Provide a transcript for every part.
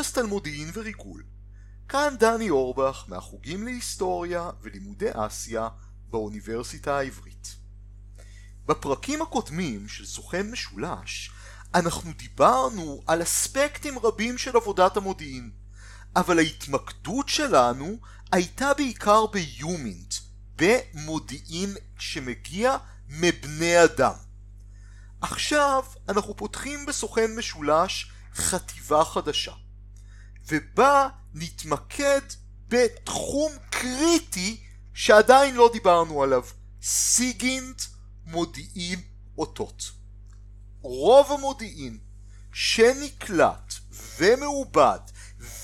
פודקאסט על מודיעין וריגול. כאן דני אורבך מהחוגים להיסטוריה ולימודי אסיה באוניברסיטה העברית. בפרקים הקודמים של סוכן משולש אנחנו דיברנו על אספקטים רבים של עבודת המודיעין, אבל ההתמקדות שלנו הייתה בעיקר ביומינט, במודיעין שמגיע מבני אדם. עכשיו אנחנו פותחים בסוכן משולש חטיבה חדשה, ובה נתמקד בתחום קריטי שעדיין לא דיברנו עליו, סיגינט מודיעין אותות. רוב המודיעין שנקלט ומעובד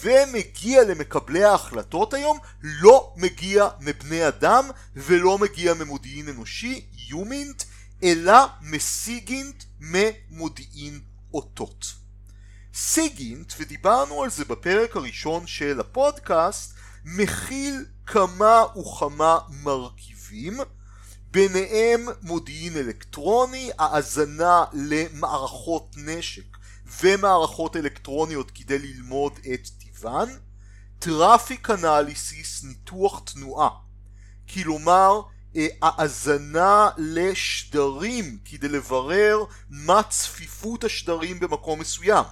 ומגיע למקבלי ההחלטות היום לא מגיע מבני אדם ולא מגיע ממודיעין אנושי, יומינט, אלא מ SIGINT ממודיעין אותות. SIGINT, ודיברנו על זה בפרק הראשון של הפודקאסט, מכיל כמה וכמה מרכיבים, ביניהם מודיעין אלקטרוני, האזנה למערכות נשק ומערכות אלקטרוניות כדי ללמוד את טיבן, traffic analysis, ניתוח תנועה, כלומר האזנה לשדרים כדי לברר מה צפיפות השדרים במקום מסוים.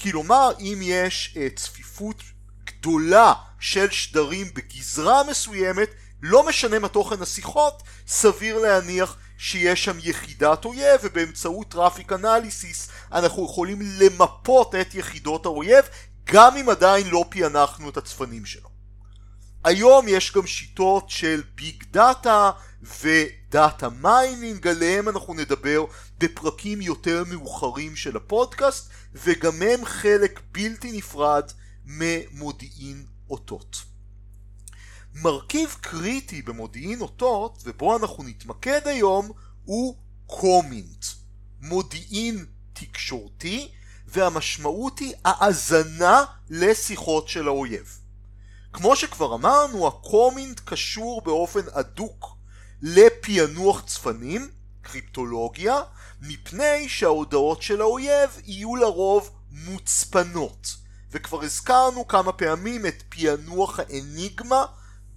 כלומר, אם יש צפיפות גדולה של שדרים בגזרה מסוימת, לא משנה מה תוכן השיחות, סביר להניח שיש שם יחידת אויב ובאמצעות traffic analysis אנחנו יכולים למפות את יחידות האויב גם אם עדיין לא פענחנו את הצפנים שלו. היום יש גם שיטות של big data ו data mining, עליהם אנחנו נדבר בפרקים יותר מאוחרים של הפודקאסט, וגם הם חלק בלתי נפרד ממודיעין אותות. מרכיב קריטי במודיעין אותות, ובו אנחנו נתמקד היום, הוא COMINT, מודיעין תקשורתי, והמשמעות היא האזנה לשיחות של האויב. כמו שכבר אמרנו, הקומינט קשור באופן הדוק לפענוח צפנים, קריפטולוגיה, מפני שההודעות של האויב יהיו לרוב מוצפנות. וכבר הזכרנו כמה פעמים את פענוח האניגמה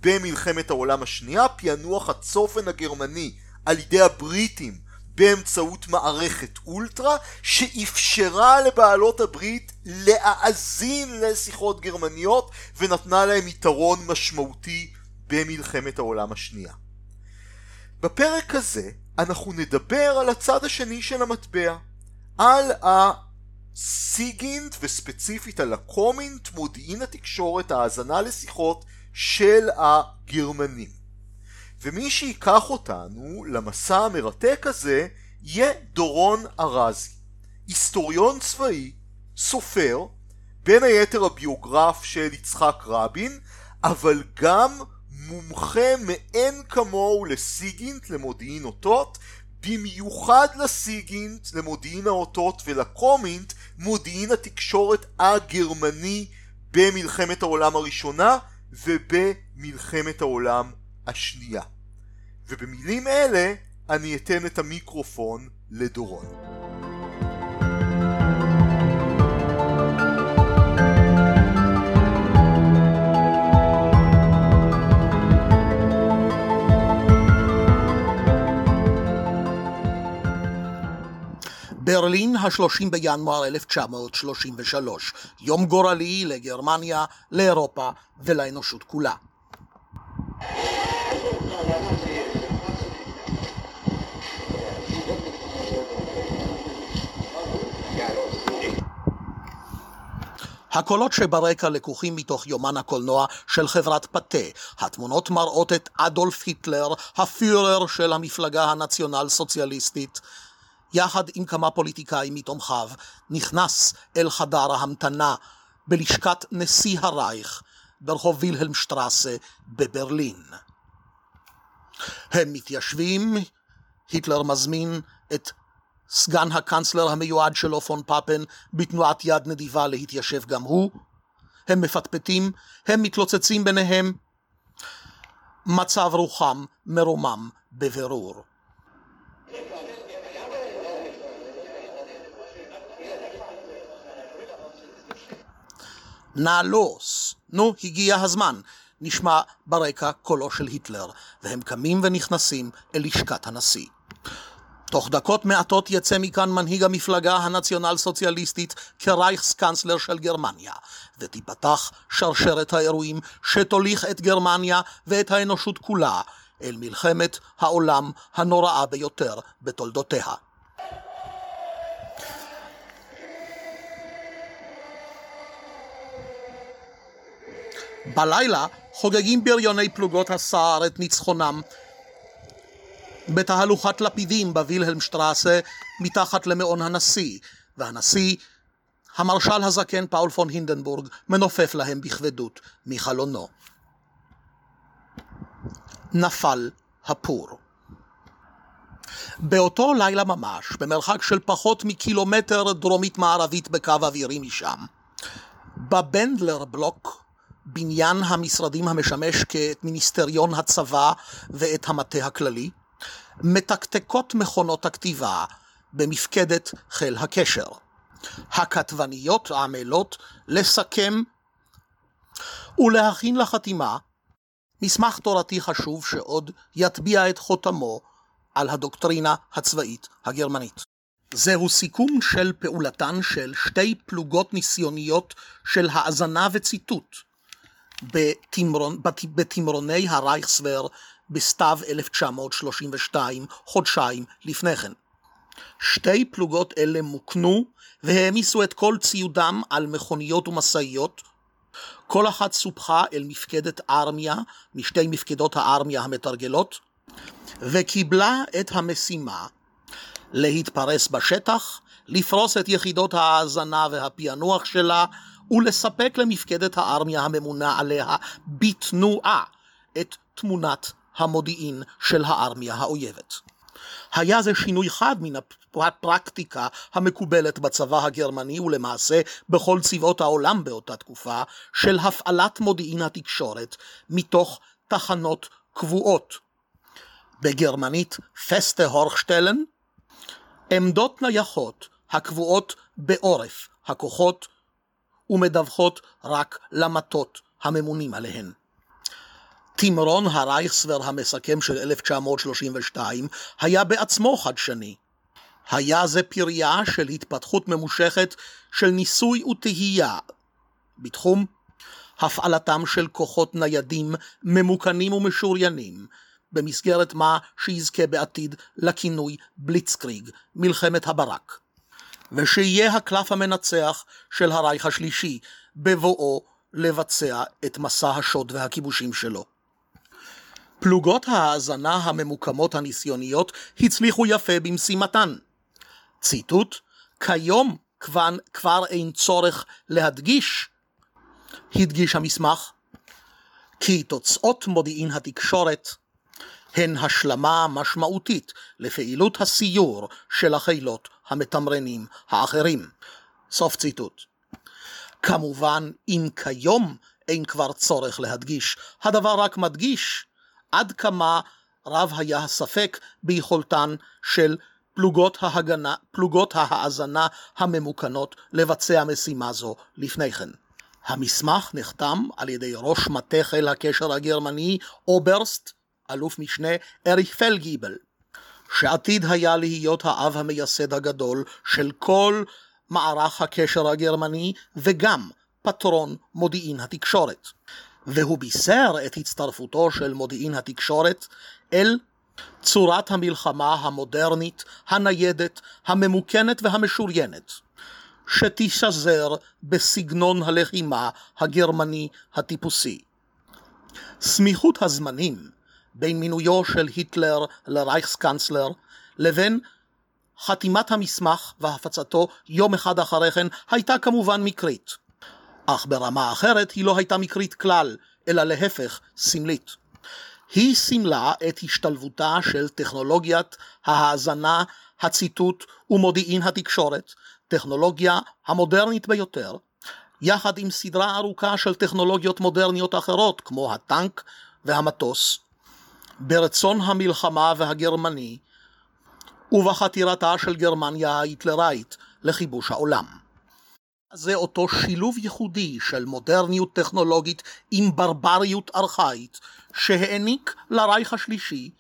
במלחמת העולם השנייה, פענוח הצופן הגרמני על ידי הבריטים באמצעות מערכת אולטרה שאפשרה לבעלות הברית להאזין לשיחות גרמניות ונתנה להם יתרון משמעותי במלחמת העולם השנייה. בפרק הזה אנחנו נדבר על הצד השני של המטבע, על הסיגינט וספציפית על הקומינט, מודיעין התקשורת, ההאזנה לשיחות של הגרמנים. ומי שיקח אותנו למסע המרתק הזה יהיה דורון ארזי, היסטוריון צבאי, סופר, בין היתר הביוגרף של יצחק רבין, אבל גם מומחה מאין כמוהו לסיגינט, למודיעין אותות, במיוחד לסיגינט, למודיעין האותות ולקומינט, מודיעין התקשורת הגרמני במלחמת העולם הראשונה ובמלחמת העולם השנייה. ובמילים אלה אני אתן את המיקרופון לדורון. ברלין, ה-30 בינואר 1933, יום גורלי לגרמניה, לאירופה ולאנושות כולה. הקולות שברקע לקוחים מתוך יומן הקולנוע של חברת פתה. התמונות מראות את אדולף היטלר, הפיורר של המפלגה הנציונל סוציאליסטית, יחד עם כמה פוליטיקאים מתומכיו, נכנס אל חדר ההמתנה בלשכת נשיא הרייך ברחוב וילהלם שטרסה בברלין. הם מתיישבים, היטלר מזמין את סגן הקנצלר המיועד שלו פון פאפן בתנועת יד נדיבה להתיישב גם הוא. הם מפטפטים, הם מתלוצצים ביניהם. מצב רוחם מרומם בבירור. נעלוס, נו, הגיע הזמן. נשמע ברקע קולו של היטלר, והם קמים ונכנסים אל לשכת הנשיא. תוך דקות מעטות יצא מכאן מנהיג המפלגה הנציונל סוציאליסטית כרייכסקנצלר של גרמניה, ותיפתח שרשרת האירועים שתוליך את גרמניה ואת האנושות כולה אל מלחמת העולם הנוראה ביותר בתולדותיה. בלילה חוגגים בריוני פלוגות הסער את ניצחונם בתהלוכת לפידים בווילהלמשטרסה מתחת למעון הנשיא, והנשיא, המרשל הזקן פאול פון הינדנבורג, מנופף להם בכבדות מחלונו. נפל הפור. באותו לילה ממש, במרחק של פחות מקילומטר דרומית מערבית בקו אווירי משם, בבנדלר בלוק, בניין המשרדים המשמש כאת מיניסטריון הצבא ואת המטה הכללי, מתקתקות מכונות הכתיבה במפקדת חיל הקשר. הכתבניות עמלות לסכם ולהכין לחתימה מסמך תורתי חשוב שעוד יטביע את חותמו על הדוקטרינה הצבאית הגרמנית. זהו סיכום של פעולתן של שתי פלוגות ניסיוניות של האזנה וציטוט בתמרון, בתמרוני הרייכסוור בסתיו 1932, חודשיים לפני כן. שתי פלוגות אלה מוקנו והעמיסו את כל ציודם על מכוניות ומשאיות. כל אחת סופחה אל מפקדת ארמיה משתי מפקדות הארמיה המתרגלות, וקיבלה את המשימה להתפרס בשטח, לפרוס את יחידות ההאזנה והפענוח שלה, ולספק למפקדת הארמיה הממונה עליה בתנועה את תמונת המודיעין של הארמיה האויבת. היה זה שינוי חד מן הפרקטיקה המקובלת בצבא הגרמני ולמעשה בכל צבאות העולם באותה תקופה של הפעלת מודיעין התקשורת מתוך תחנות קבועות. בגרמנית פסטה הורשטלן עמדות נייחות הקבועות בעורף הכוחות ומדווחות רק למטות הממונים עליהן. תמרון הרייכסוור המסכם של 1932 היה בעצמו חדשני. היה זה פריה של התפתחות ממושכת של ניסוי וטהייה בתחום הפעלתם של כוחות ניידים ממוכנים ומשוריינים במסגרת מה שיזכה בעתיד לכינוי בליצקריג, מלחמת הברק, ושיהיה הקלף המנצח של הרייך השלישי בבואו לבצע את מסע השוד והכיבושים שלו. פלוגות ההאזנה הממוקמות הניסיוניות הצליחו יפה במשימתן. ציטוט: כיום כבר, כבר אין צורך להדגיש, הדגיש המסמך, כי תוצאות מודיעין התקשורת הן השלמה משמעותית לפעילות הסיור של החילות המתמרנים האחרים. סוף ציטוט. כמובן, אם כיום אין כבר צורך להדגיש, הדבר רק מדגיש עד כמה רב היה הספק ביכולתן של פלוגות ההגנה, פלוגות ההאזנה הממוכנות לבצע משימה זו לפני כן. המסמך נחתם על ידי ראש מטה חיל הקשר הגרמני אוברסט, אלוף משנה אריך פלגיבל, שעתיד היה להיות האב המייסד הגדול של כל מערך הקשר הגרמני וגם פטרון מודיעין התקשורת. והוא בישר את הצטרפותו של מודיעין התקשורת אל צורת המלחמה המודרנית, הניידת, הממוכנת והמשוריינת, שתשזר בסגנון הלחימה הגרמני הטיפוסי. סמיכות הזמנים בין מינויו של היטלר לרייכסקנצלר לבין חתימת המסמך והפצתו יום אחד אחרי כן הייתה כמובן מקרית. אך ברמה אחרת היא לא הייתה מקרית כלל, אלא להפך, סמלית. היא סימלה את השתלבותה של טכנולוגיית ההאזנה, הציטוט ומודיעין התקשורת, טכנולוגיה המודרנית ביותר, יחד עם סדרה ארוכה של טכנולוגיות מודרניות אחרות, כמו הטנק והמטוס, ברצון המלחמה והגרמני, ובחתירתה של גרמניה ההיטלראית לכיבוש העולם. זה אותו שילוב ייחודי של מודרניות טכנולוגית עם ברבריות ארכאית, שהעניק לרייך השלישי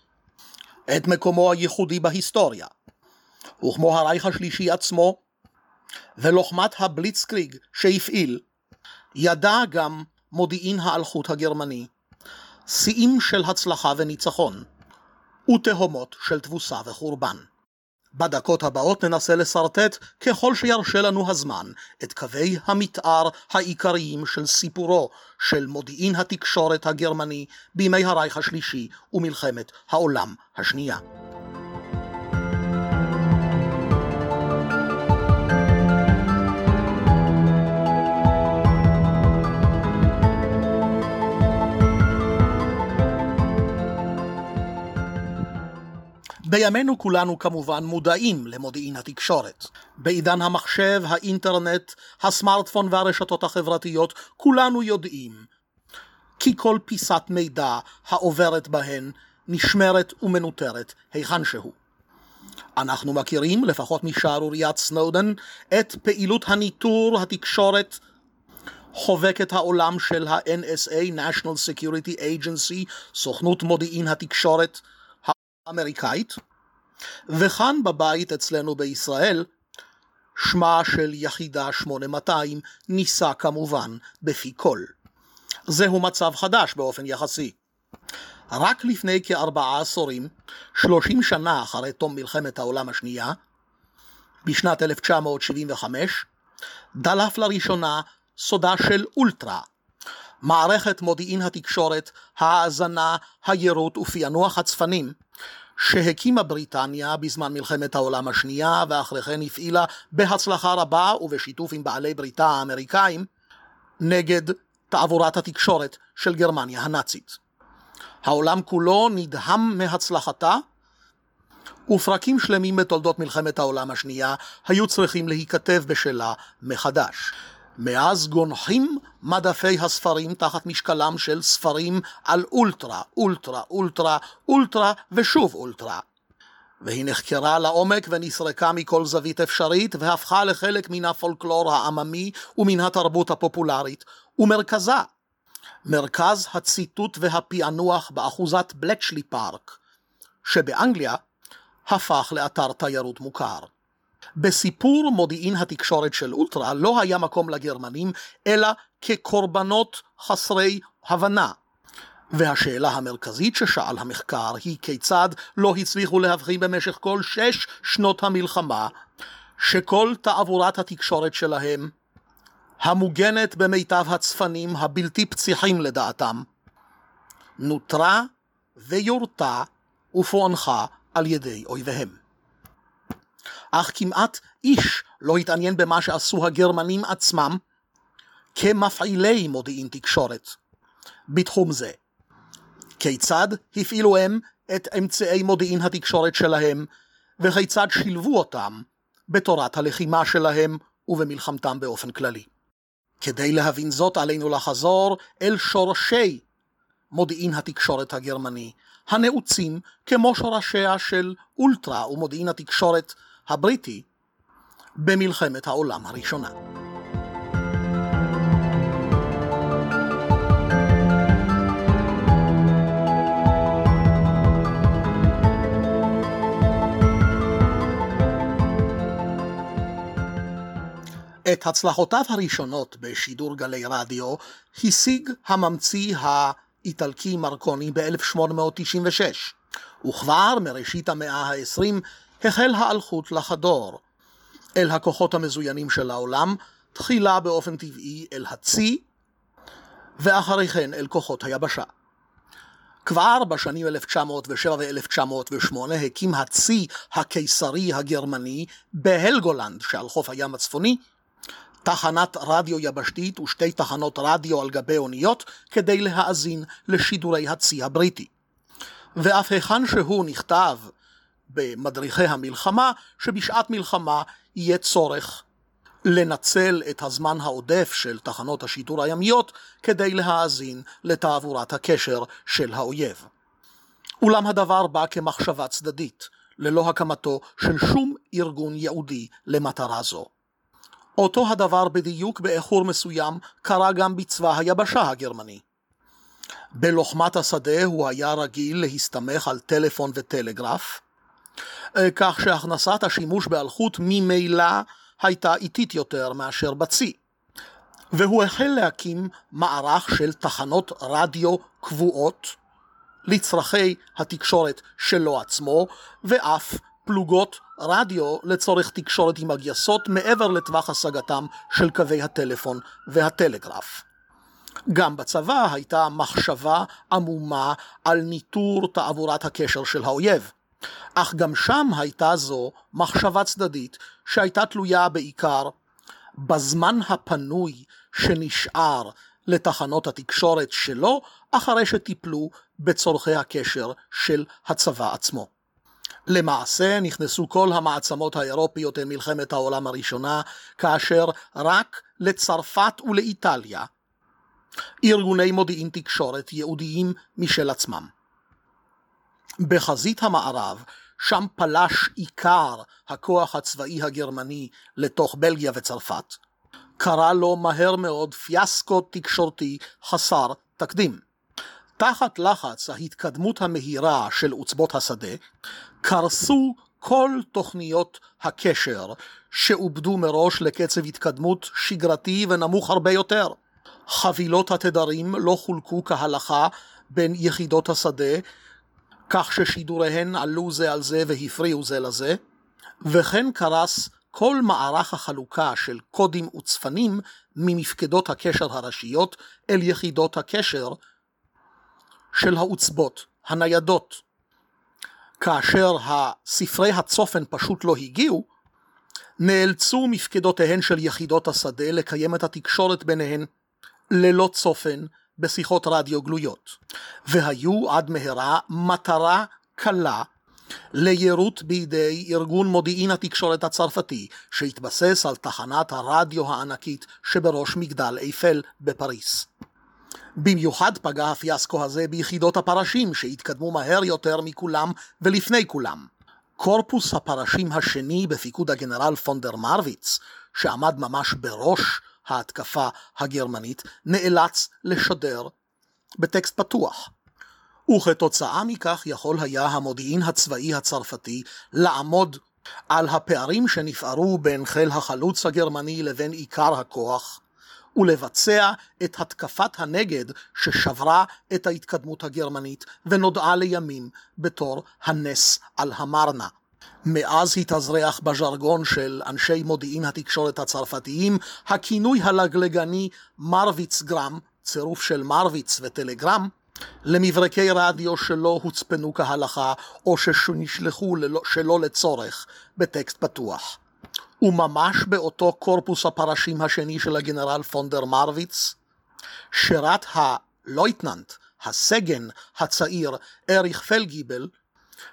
את מקומו הייחודי בהיסטוריה. וכמו הרייך השלישי עצמו, ולוחמת הבליצקריג שהפעיל, ידע גם מודיעין האלחוט הגרמני, שיאים של הצלחה וניצחון, ותהומות של תבוסה וחורבן. בדקות הבאות ננסה לשרטט, ככל שירשה לנו הזמן, את קווי המתאר העיקריים של סיפורו של מודיעין התקשורת הגרמני בימי הרייך השלישי ומלחמת העולם השנייה. בימינו כולנו כמובן מודעים למודיעין התקשורת. בעידן המחשב, האינטרנט, הסמארטפון והרשתות החברתיות, כולנו יודעים כי כל פיסת מידע העוברת בהן נשמרת ומנוטרת היכן שהוא. אנחנו מכירים, לפחות משערוריית סנודן, את פעילות הניטור התקשורת חובקת העולם של ה-NSA, National Security Agency, סוכנות מודיעין התקשורת, אמריקאית, וכאן בבית אצלנו בישראל, שמה של יחידה 8200 נישא כמובן בפי כל. זהו מצב חדש באופן יחסי. רק לפני כארבעה עשורים, שלושים שנה אחרי תום מלחמת העולם השנייה, בשנת 1975, דלף לראשונה סודה של אולטרה, מערכת מודיעין התקשורת, ההאזנה, היירוט ופענוח הצפנים, שהקימה בריטניה בזמן מלחמת העולם השנייה ואחרי כן הפעילה בהצלחה רבה ובשיתוף עם בעלי בריתה האמריקאים נגד תעבורת התקשורת של גרמניה הנאצית. העולם כולו נדהם מהצלחתה ופרקים שלמים בתולדות מלחמת העולם השנייה היו צריכים להיכתב בשלה מחדש. מאז גונחים מדפי הספרים תחת משקלם של ספרים על אולטרה, אולטרה, אולטרה, אולטרה ושוב אולטרה. והיא נחקרה לעומק ונסרקה מכל זווית אפשרית והפכה לחלק מן הפולקלור העממי ומן התרבות הפופולרית, ומרכזה, מרכז הציטוט והפענוח באחוזת בלצ'לי פארק, שבאנגליה הפך לאתר תיירות מוכר. בסיפור מודיעין התקשורת של אולטרה לא היה מקום לגרמנים, אלא כקורבנות חסרי הבנה. והשאלה המרכזית ששאל המחקר היא כיצד לא הצליחו להבחין במשך כל שש שנות המלחמה שכל תעבורת התקשורת שלהם, המוגנת במיטב הצפנים הבלתי פציחים לדעתם, נותרה ויורתה ופוענחה על ידי אויביהם. אך כמעט איש לא התעניין במה שעשו הגרמנים עצמם כמפעילי מודיעין תקשורת בתחום זה. כיצד הפעילו הם את אמצעי מודיעין התקשורת שלהם וכיצד שילבו אותם בתורת הלחימה שלהם ובמלחמתם באופן כללי. כדי להבין זאת עלינו לחזור אל שורשי מודיעין התקשורת הגרמני, הנעוצים כמו שורשיה של אולטרה ומודיעין התקשורת הבריטי במלחמת העולם הראשונה. את הצלחותיו הראשונות בשידור גלי רדיו השיג הממציא האיטלקי מרקוני ב-1896, וכבר מראשית המאה ה-20 החל האלחוט לחדור אל הכוחות המזוינים של העולם, תחילה באופן טבעי אל הצי, ואחרי כן אל כוחות היבשה. כבר בשנים 1907 ו-1908 הקים הצי הקיסרי הגרמני בהלגולנד שעל חוף הים הצפוני תחנת רדיו יבשתית ושתי תחנות רדיו על גבי אוניות כדי להאזין לשידורי הצי הבריטי. ואף היכן שהוא נכתב במדריכי המלחמה, שבשעת מלחמה יהיה צורך לנצל את הזמן העודף של תחנות השיטור הימיות כדי להאזין לתעבורת הקשר של האויב. אולם הדבר בא כמחשבה צדדית, ללא הקמתו של שום ארגון ייעודי למטרה זו. אותו הדבר בדיוק באיחור מסוים קרה גם בצבא היבשה הגרמני. בלוחמת השדה הוא היה רגיל להסתמך על טלפון וטלגרף, כך שהכנסת השימוש באלחוט ממילא הייתה איטית יותר מאשר בצי. והוא החל להקים מערך של תחנות רדיו קבועות לצרכי התקשורת שלו עצמו, ואף פלוגות רדיו לצורך תקשורת עם הגייסות מעבר לטווח השגתם של קווי הטלפון והטלגרף. גם בצבא הייתה מחשבה עמומה על ניטור תעבורת הקשר של האויב. אך גם שם הייתה זו מחשבה צדדית שהייתה תלויה בעיקר בזמן הפנוי שנשאר לתחנות התקשורת שלו אחרי שטיפלו בצורכי הקשר של הצבא עצמו. למעשה נכנסו כל המעצמות האירופיות אל מלחמת העולם הראשונה, כאשר רק לצרפת ולאיטליה ארגוני מודיעין תקשורת ייעודיים משל עצמם. בחזית המערב, שם פלש עיקר הכוח הצבאי הגרמני לתוך בלגיה וצרפת, קרה לו מהר מאוד פיאסקו תקשורתי חסר תקדים. תחת לחץ ההתקדמות המהירה של עוצבות השדה, קרסו כל תוכניות הקשר שעובדו מראש לקצב התקדמות שגרתי ונמוך הרבה יותר. חבילות התדרים לא חולקו כהלכה בין יחידות השדה, כך ששידוריהן עלו זה על זה והפריעו זה לזה, וכן קרס כל מערך החלוקה של קודים וצפנים ממפקדות הקשר הראשיות אל יחידות הקשר של העוצבות, הניידות. כאשר הספרי הצופן פשוט לא הגיעו, נאלצו מפקדותיהן של יחידות השדה לקיים את התקשורת ביניהן ללא צופן בשיחות רדיו גלויות, והיו עד מהרה מטרה קלה ליירוט בידי ארגון מודיעין התקשורת הצרפתי שהתבסס על תחנת הרדיו הענקית שבראש מגדל אייפל בפריס. במיוחד פגע הפיאסקו הזה ביחידות הפרשים שהתקדמו מהר יותר מכולם ולפני כולם. קורפוס הפרשים השני בפיקוד הגנרל פונדר מרוויץ, שעמד ממש בראש ההתקפה הגרמנית, נאלץ לשדר בטקסט פתוח. וכתוצאה מכך יכול היה המודיעין הצבאי הצרפתי לעמוד על הפערים שנפערו בין חיל החלוץ הגרמני לבין עיקר הכוח, ולבצע את התקפת הנגד ששברה את ההתקדמות הגרמנית ונודעה לימים בתור הנס על המרנה. מאז התאזרח בז'רגון של אנשי מודיעין התקשורת הצרפתיים הכינוי הלגלגני מרוויץ גרם, צירוף של מרוויץ וטלגרם, למברקי רדיו שלא הוצפנו כהלכה או שנשלחו שלא לצורך בטקסט פתוח. וממש באותו קורפוס הפרשים השני של הגנרל פונדר מרוויץ, שירת הלויטננט, הסגן הצעיר אריך פלגיבל,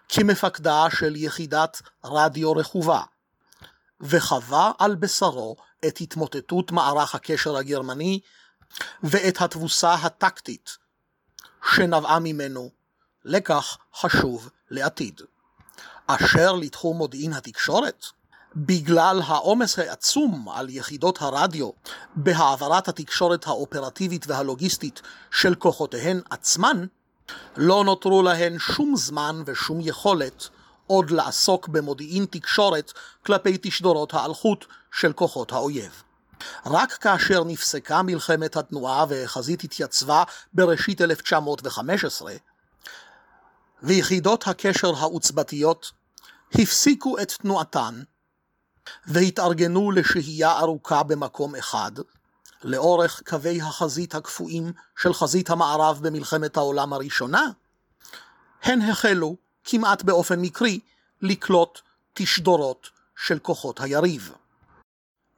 כמפקדה של יחידת רדיו רכובה, וחווה על בשרו את התמוטטות מערך הקשר הגרמני ואת התבוסה הטקטית שנבעה ממנו, לקח חשוב לעתיד. אשר לתחום מודיעין התקשורת, בגלל העומס העצום על יחידות הרדיו בהעברת התקשורת האופרטיבית והלוגיסטית של כוחותיהן עצמן, לא נותרו להן שום זמן ושום יכולת עוד לעסוק במודיעין תקשורת כלפי תשדורות האלחוט של כוחות האויב. רק כאשר נפסקה מלחמת התנועה והחזית התייצבה בראשית 1915, ויחידות הקשר העוצבתיות הפסיקו את תנועתן והתארגנו לשהייה ארוכה במקום אחד, לאורך קווי החזית הקפואים של חזית המערב במלחמת העולם הראשונה, הן החלו, כמעט באופן מקרי, לקלוט תשדורות של כוחות היריב.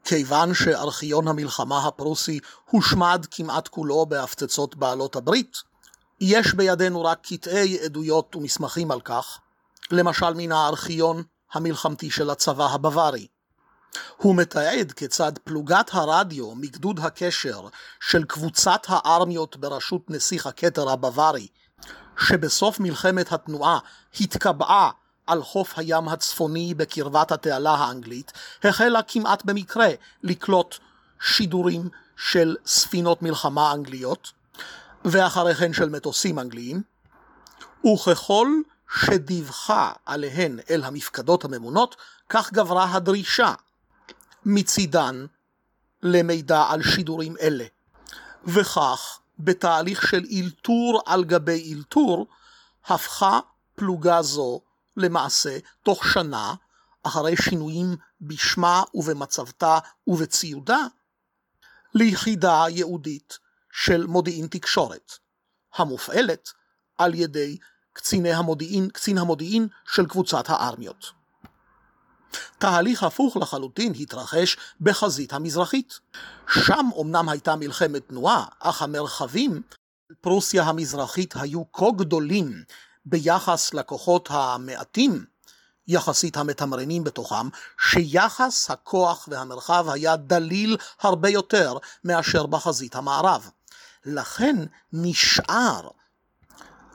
כיוון שארכיון המלחמה הפרוסי הושמד כמעט כולו בהפצצות בעלות הברית, יש בידינו רק קטעי עדויות ומסמכים על כך, למשל מן הארכיון המלחמתי של הצבא הבווארי. הוא מתעד כיצד פלוגת הרדיו מגדוד הקשר של קבוצת הארמיות בראשות נסיך הכתר הבווארי, שבסוף מלחמת התנועה התקבעה על חוף הים הצפוני בקרבת התעלה האנגלית, החלה כמעט במקרה לקלוט שידורים של ספינות מלחמה אנגליות, ואחרי כן של מטוסים אנגליים, וככל שדיווחה עליהן אל המפקדות הממונות, כך גברה הדרישה מצידן למידע על שידורים אלה. וכך, בתהליך של אילתור על גבי אילתור, הפכה פלוגה זו למעשה תוך שנה, אחרי שינויים בשמה ובמצבתה ובציודה, ליחידה ייעודית של מודיעין תקשורת, המופעלת על ידי קציני המודיעין, קצין המודיעין של קבוצת הארמיות. תהליך הפוך לחלוטין התרחש בחזית המזרחית. שם אמנם הייתה מלחמת תנועה, אך המרחבים פרוסיה המזרחית היו כה גדולים ביחס לכוחות המעטים יחסית המתמרנים בתוכם, שיחס הכוח והמרחב היה דליל הרבה יותר מאשר בחזית המערב. לכן נשאר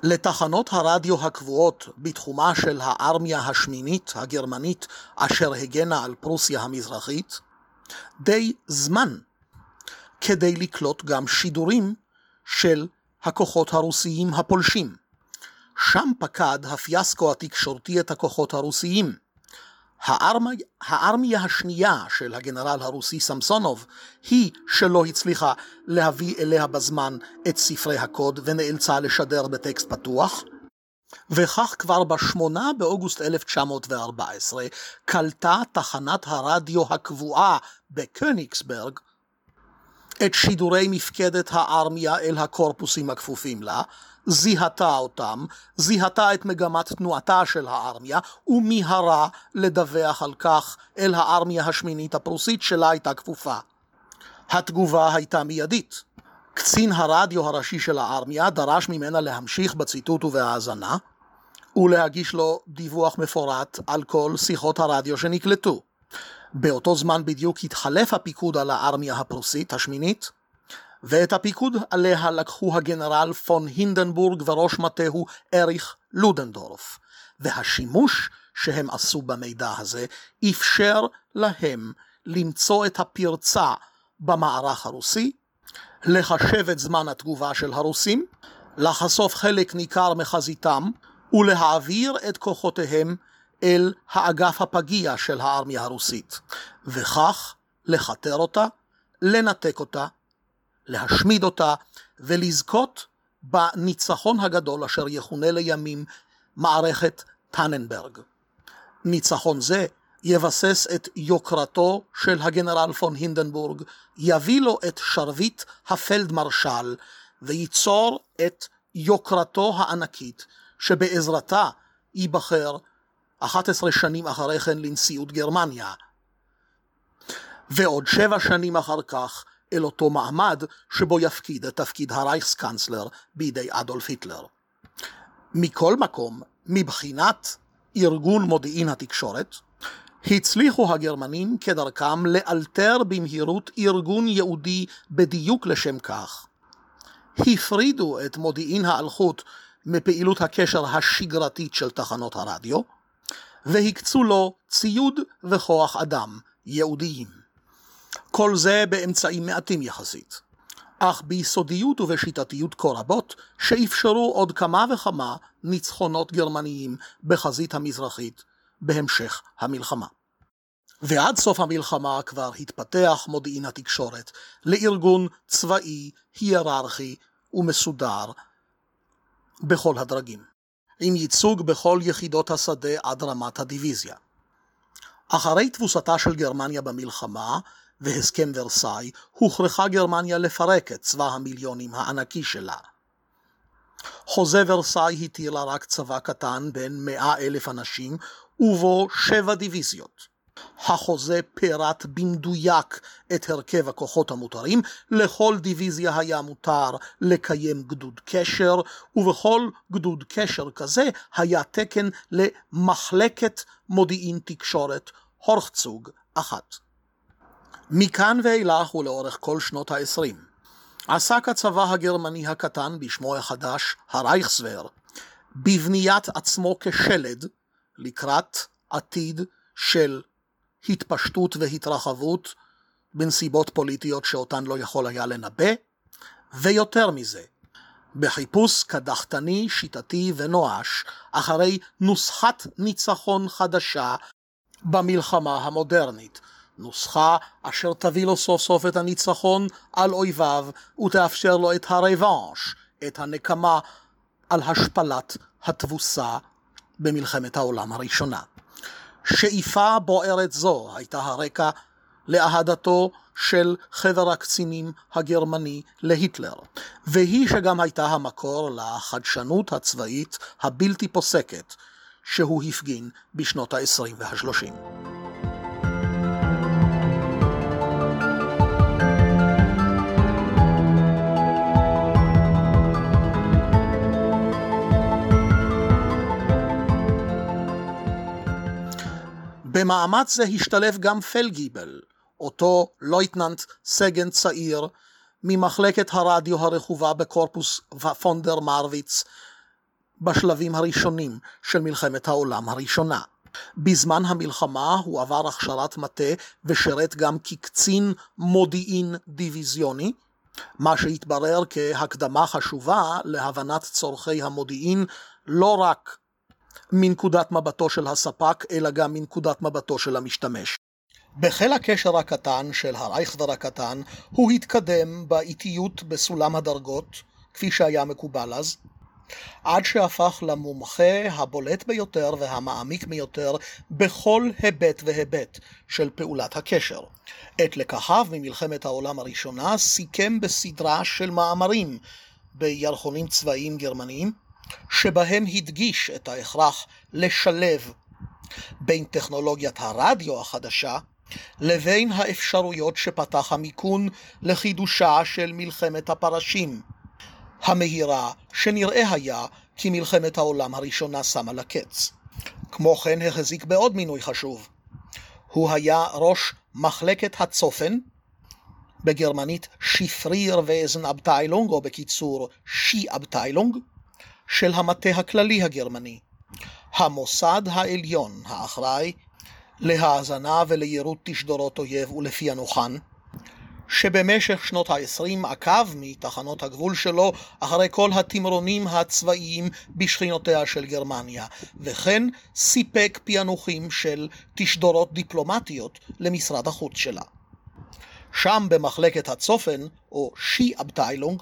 לתחנות הרדיו הקבועות בתחומה של הארמיה השמינית הגרמנית אשר הגנה על פרוסיה המזרחית די זמן כדי לקלוט גם שידורים של הכוחות הרוסיים הפולשים. שם פקד הפיאסקו התקשורתי את הכוחות הרוסיים. הארמי, הארמיה השנייה של הגנרל הרוסי סמסונוב היא שלא הצליחה להביא אליה בזמן את ספרי הקוד ונאלצה לשדר בטקסט פתוח, וכך כבר בשמונה באוגוסט 1914 קלטה תחנת הרדיו הקבועה בקוניגסברג את שידורי מפקדת הארמיה אל הקורפוסים הכפופים לה, זיהתה אותם, זיהתה את מגמת תנועתה של הארמיה, ומיהרה לדווח על כך אל הארמיה השמינית הפרוסית שלה הייתה כפופה. התגובה הייתה מיידית. קצין הרדיו הראשי של הארמיה דרש ממנה להמשיך בציטוט ובהאזנה, ולהגיש לו דיווח מפורט על כל שיחות הרדיו שנקלטו. באותו זמן בדיוק התחלף הפיקוד על הארמיה הפרוסית השמינית, ואת הפיקוד עליה לקחו הגנרל פון הינדנבורג וראש מטהו אריך לודנדורף, והשימוש שהם עשו במידע הזה אפשר להם למצוא את הפרצה במערך הרוסי, לחשב את זמן התגובה של הרוסים, לחשוף חלק ניכר מחזיתם ולהעביר את כוחותיהם אל האגף הפגיע של הארמיה הרוסית, וכך לכתר אותה, לנתק אותה להשמיד אותה ולזכות בניצחון הגדול אשר יכונה לימים מערכת טננברג. ניצחון זה יבסס את יוקרתו של הגנרל פון הינדנבורג, יביא לו את שרביט הפלדמרשל וייצור את יוקרתו הענקית שבעזרתה ייבחר 11 שנים אחרי כן לנשיאות גרמניה. ועוד שבע שנים אחר כך אל אותו מעמד שבו יפקיד את תפקיד הרייכסקנצלר בידי אדולף היטלר. מכל מקום, מבחינת ארגון מודיעין התקשורת, הצליחו הגרמנים כדרכם לאלתר במהירות ארגון יהודי בדיוק לשם כך. הפרידו את מודיעין האלחוט מפעילות הקשר השגרתית של תחנות הרדיו, והקצו לו ציוד וכוח אדם ייעודיים. כל זה באמצעים מעטים יחסית, אך ביסודיות ובשיטתיות כה רבות, שאפשרו עוד כמה וכמה ניצחונות גרמניים בחזית המזרחית בהמשך המלחמה. ועד סוף המלחמה כבר התפתח מודיעין התקשורת לארגון צבאי, היררכי ומסודר בכל הדרגים, עם ייצוג בכל יחידות השדה עד רמת הדיוויזיה. אחרי תבוסתה של גרמניה במלחמה, והסכם ורסאי, הוכרחה גרמניה לפרק את צבא המיליונים הענקי שלה. חוזה ורסאי התיר לה רק צבא קטן בין מאה אלף אנשים, ובו שבע דיוויזיות. החוזה פירט במדויק את הרכב הכוחות המותרים, לכל דיוויזיה היה מותר לקיים גדוד קשר, ובכל גדוד קשר כזה היה תקן למחלקת מודיעין תקשורת, הורחצוג אחת. מכאן ואילך ולאורך כל שנות ה-20 עסק הצבא הגרמני הקטן בשמו החדש, הרייכסוור, בבניית עצמו כשלד לקראת עתיד של התפשטות והתרחבות בנסיבות פוליטיות שאותן לא יכול היה לנבא, ויותר מזה, בחיפוש קדחתני, שיטתי ונואש אחרי נוסחת ניצחון חדשה במלחמה המודרנית. נוסחה אשר תביא לו סוף סוף את הניצחון על אויביו ותאפשר לו את הרוואנש, את הנקמה על השפלת התבוסה במלחמת העולם הראשונה. שאיפה בוערת זו הייתה הרקע לאהדתו של חבר הקצינים הגרמני להיטלר, והיא שגם הייתה המקור לחדשנות הצבאית הבלתי פוסקת שהוא הפגין בשנות ה-20 וה-30. במאמץ זה השתלב גם פלגיבל, אותו לויטננט סגן צעיר ממחלקת הרדיו הרכובה בקורפוס פונדר מרוויץ בשלבים הראשונים של מלחמת העולם הראשונה. בזמן המלחמה הוא עבר הכשרת מטה ושירת גם כקצין מודיעין דיוויזיוני, מה שהתברר כהקדמה חשובה להבנת צורכי המודיעין לא רק מנקודת מבטו של הספק, אלא גם מנקודת מבטו של המשתמש. בחיל הקשר הקטן של הרייכסדר הקטן, הוא התקדם באיטיות בסולם הדרגות, כפי שהיה מקובל אז, עד שהפך למומחה הבולט ביותר והמעמיק ביותר בכל היבט והיבט של פעולת הקשר. את לקחיו ממלחמת העולם הראשונה סיכם בסדרה של מאמרים בירחונים צבאיים גרמניים, שבהם הדגיש את ההכרח לשלב בין טכנולוגיית הרדיו החדשה לבין האפשרויות שפתח המיכון לחידושה של מלחמת הפרשים המהירה שנראה היה כי מלחמת העולם הראשונה שמה לה קץ. כמו כן החזיק בעוד מינוי חשוב. הוא היה ראש מחלקת הצופן, בגרמנית שיפריר ואזן אבטיילונג, או בקיצור שי אבטיילונג, של המטה הכללי הגרמני. המוסד העליון האחראי להאזנה וליירוט תשדורות אויב ולפענוחן, שבמשך שנות ה-20 עקב מתחנות הגבול שלו אחרי כל התמרונים הצבאיים בשכנותיה של גרמניה, וכן סיפק פענוחים של תשדורות דיפלומטיות למשרד החוץ שלה. שם במחלקת הצופן, או שי אבטיילונג,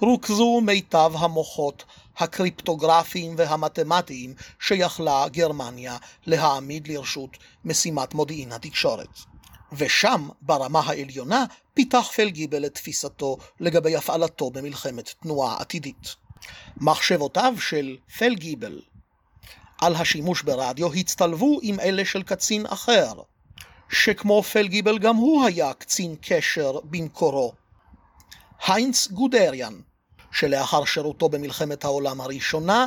רוכזו מיטב המוחות הקריפטוגרפיים והמתמטיים שיכלה גרמניה להעמיד לרשות משימת מודיעין התקשורת. ושם, ברמה העליונה, פיתח פלגיבל את תפיסתו לגבי הפעלתו במלחמת תנועה עתידית. מחשבותיו של פלגיבל על השימוש ברדיו הצטלבו עם אלה של קצין אחר, שכמו פלגיבל גם הוא היה קצין קשר במקורו. היינץ גודריאן, שלאחר שירותו במלחמת העולם הראשונה,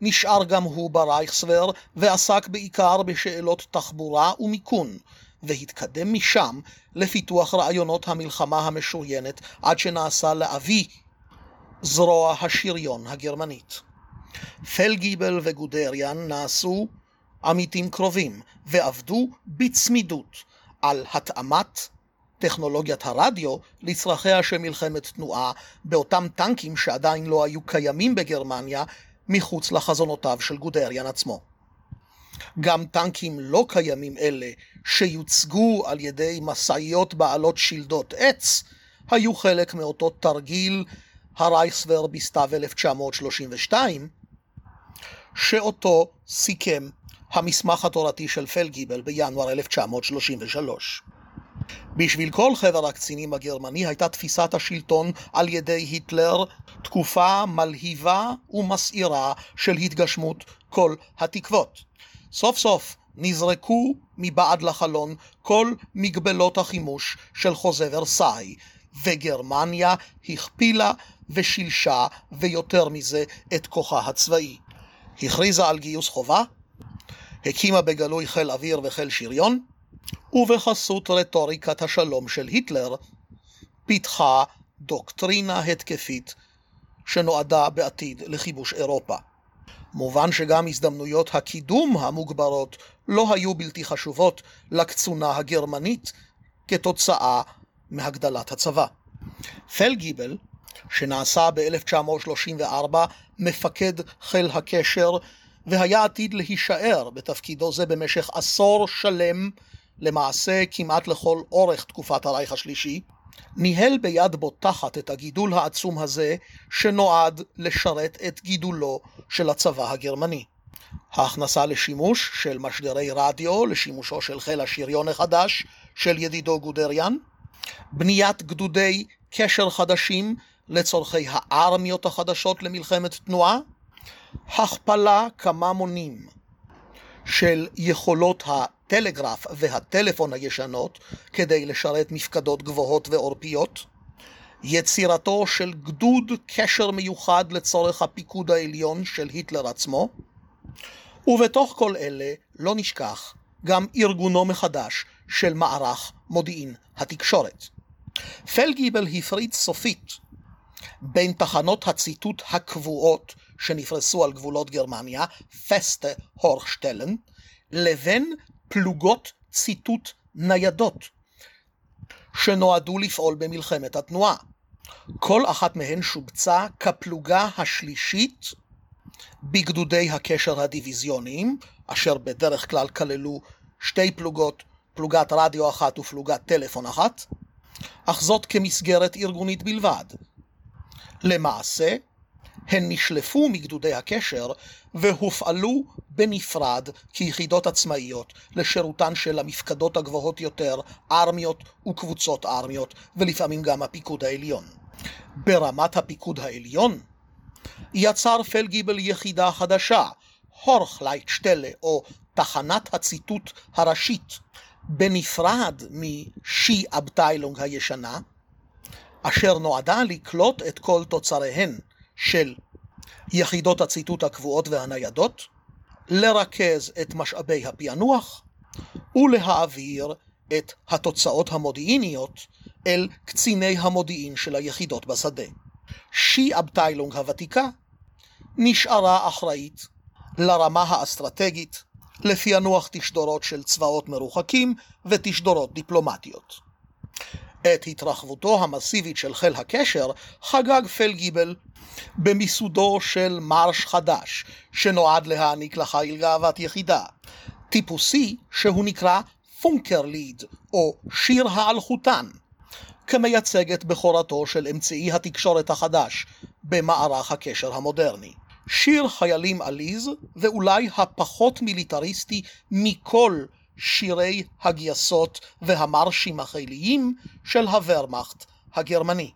נשאר גם הוא ברייכסוור ועסק בעיקר בשאלות תחבורה ומיכון, והתקדם משם לפיתוח רעיונות המלחמה המשוריינת עד שנעשה לאבי זרוע השריון הגרמנית. פלגיבל וגודריאן נעשו עמיתים קרובים ועבדו בצמידות על התאמת טכנולוגיית הרדיו לצרכיה של מלחמת תנועה באותם טנקים שעדיין לא היו קיימים בגרמניה מחוץ לחזונותיו של גודריאן עצמו. גם טנקים לא קיימים אלה שיוצגו על ידי משאיות בעלות שלדות עץ היו חלק מאותו תרגיל הרייסוור בסתיו 1932 שאותו סיכם המסמך התורתי של פלגיבל בינואר 1933. בשביל כל חבר הקצינים הגרמני הייתה תפיסת השלטון על ידי היטלר תקופה מלהיבה ומסעירה של התגשמות כל התקוות. סוף סוף נזרקו מבעד לחלון כל מגבלות החימוש של חוזה ורסאי, וגרמניה הכפילה ושילשה, ויותר מזה, את כוחה הצבאי. הכריזה על גיוס חובה, הקימה בגלוי חיל אוויר וחיל שריון, ובחסות רטוריקת השלום של היטלר, פיתחה דוקטרינה התקפית שנועדה בעתיד לכיבוש אירופה. מובן שגם הזדמנויות הקידום המוגברות לא היו בלתי חשובות לקצונה הגרמנית כתוצאה מהגדלת הצבא. פלגיבל, שנעשה ב-1934 מפקד חיל הקשר והיה עתיד להישאר בתפקידו זה במשך עשור שלם, למעשה כמעט לכל אורך תקופת הרייך השלישי, ניהל ביד בוטחת את הגידול העצום הזה, שנועד לשרת את גידולו של הצבא הגרמני. ההכנסה לשימוש של משדרי רדיו לשימושו של חיל השריון החדש של ידידו גודריאן, בניית גדודי קשר חדשים לצורכי הארמיות החדשות למלחמת תנועה, הכפלה כמה מונים של יכולות הטלגרף והטלפון הישנות כדי לשרת מפקדות גבוהות ועורפיות, יצירתו של גדוד קשר מיוחד לצורך הפיקוד העליון של היטלר עצמו, ובתוך כל אלה לא נשכח גם ארגונו מחדש של מערך מודיעין התקשורת. פלגיבל הפריד סופית בין תחנות הציטוט הקבועות שנפרסו על גבולות גרמניה, פסטה הורשטלן, לבין פלוגות ציטוט ניידות, שנועדו לפעול במלחמת התנועה. כל אחת מהן שובצה כפלוגה השלישית בגדודי הקשר הדיוויזיוניים, אשר בדרך כלל כללו שתי פלוגות, פלוגת רדיו אחת ופלוגת טלפון אחת, אך זאת כמסגרת ארגונית בלבד. למעשה, הן נשלפו מגדודי הקשר והופעלו בנפרד כיחידות עצמאיות לשירותן של המפקדות הגבוהות יותר, ארמיות וקבוצות ארמיות, ולפעמים גם הפיקוד העליון. ברמת הפיקוד העליון יצר פלגיבל יחידה חדשה, הורכלייטשטלה או תחנת הציטוט הראשית, בנפרד משי אבטיילונג הישנה, אשר נועדה לקלוט את כל תוצריהן של יחידות הציטוט הקבועות והניידות, לרכז את משאבי הפענוח ולהעביר את התוצאות המודיעיניות אל קציני המודיעין של היחידות בשדה. שי אבטיילונג הוותיקה נשארה אחראית לרמה האסטרטגית, לפענוח תשדורות של צבאות מרוחקים ותשדורות דיפלומטיות. את התרחבותו המסיבית של חיל הקשר חגג פלגיבל במיסודו של מרש חדש, שנועד להעניק לחיל גאוות יחידה. טיפוסי שהוא נקרא פונקרליד, או שיר האלחוטן, כמייצג את בכורתו של אמצעי התקשורת החדש במערך הקשר המודרני. שיר חיילים עליז, ואולי הפחות מיליטריסטי מכל שירי הגייסות והמרשים החיליים של הוורמאכט הגרמני.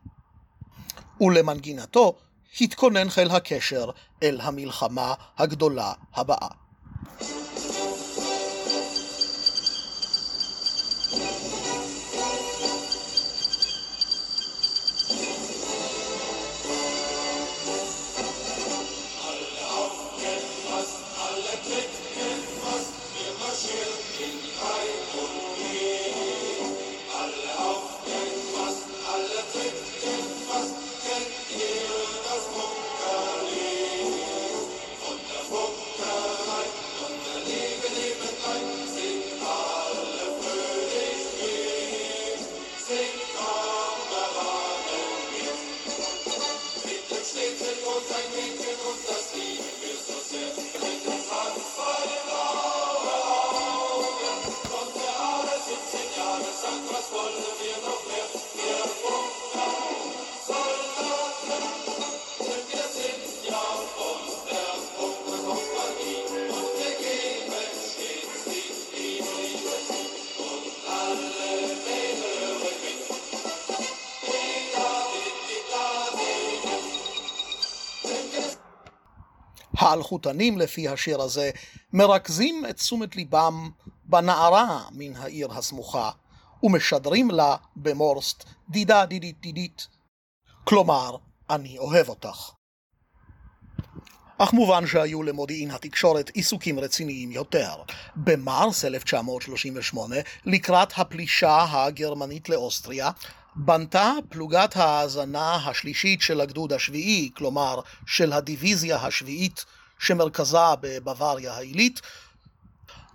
ולמנגינתו התכונן חיל הקשר אל המלחמה הגדולה הבאה. האלחוטנים לפי השיר הזה מרכזים את תשומת ליבם בנערה מן העיר הסמוכה ומשדרים לה במורסט דידה דידית דידית כלומר אני אוהב אותך. אך מובן שהיו למודיעין התקשורת עיסוקים רציניים יותר. במרס 1938, לקראת הפלישה הגרמנית לאוסטריה, בנתה פלוגת ההאזנה השלישית של הגדוד השביעי, כלומר של הדיוויזיה השביעית שמרכזה בבוואריה העילית,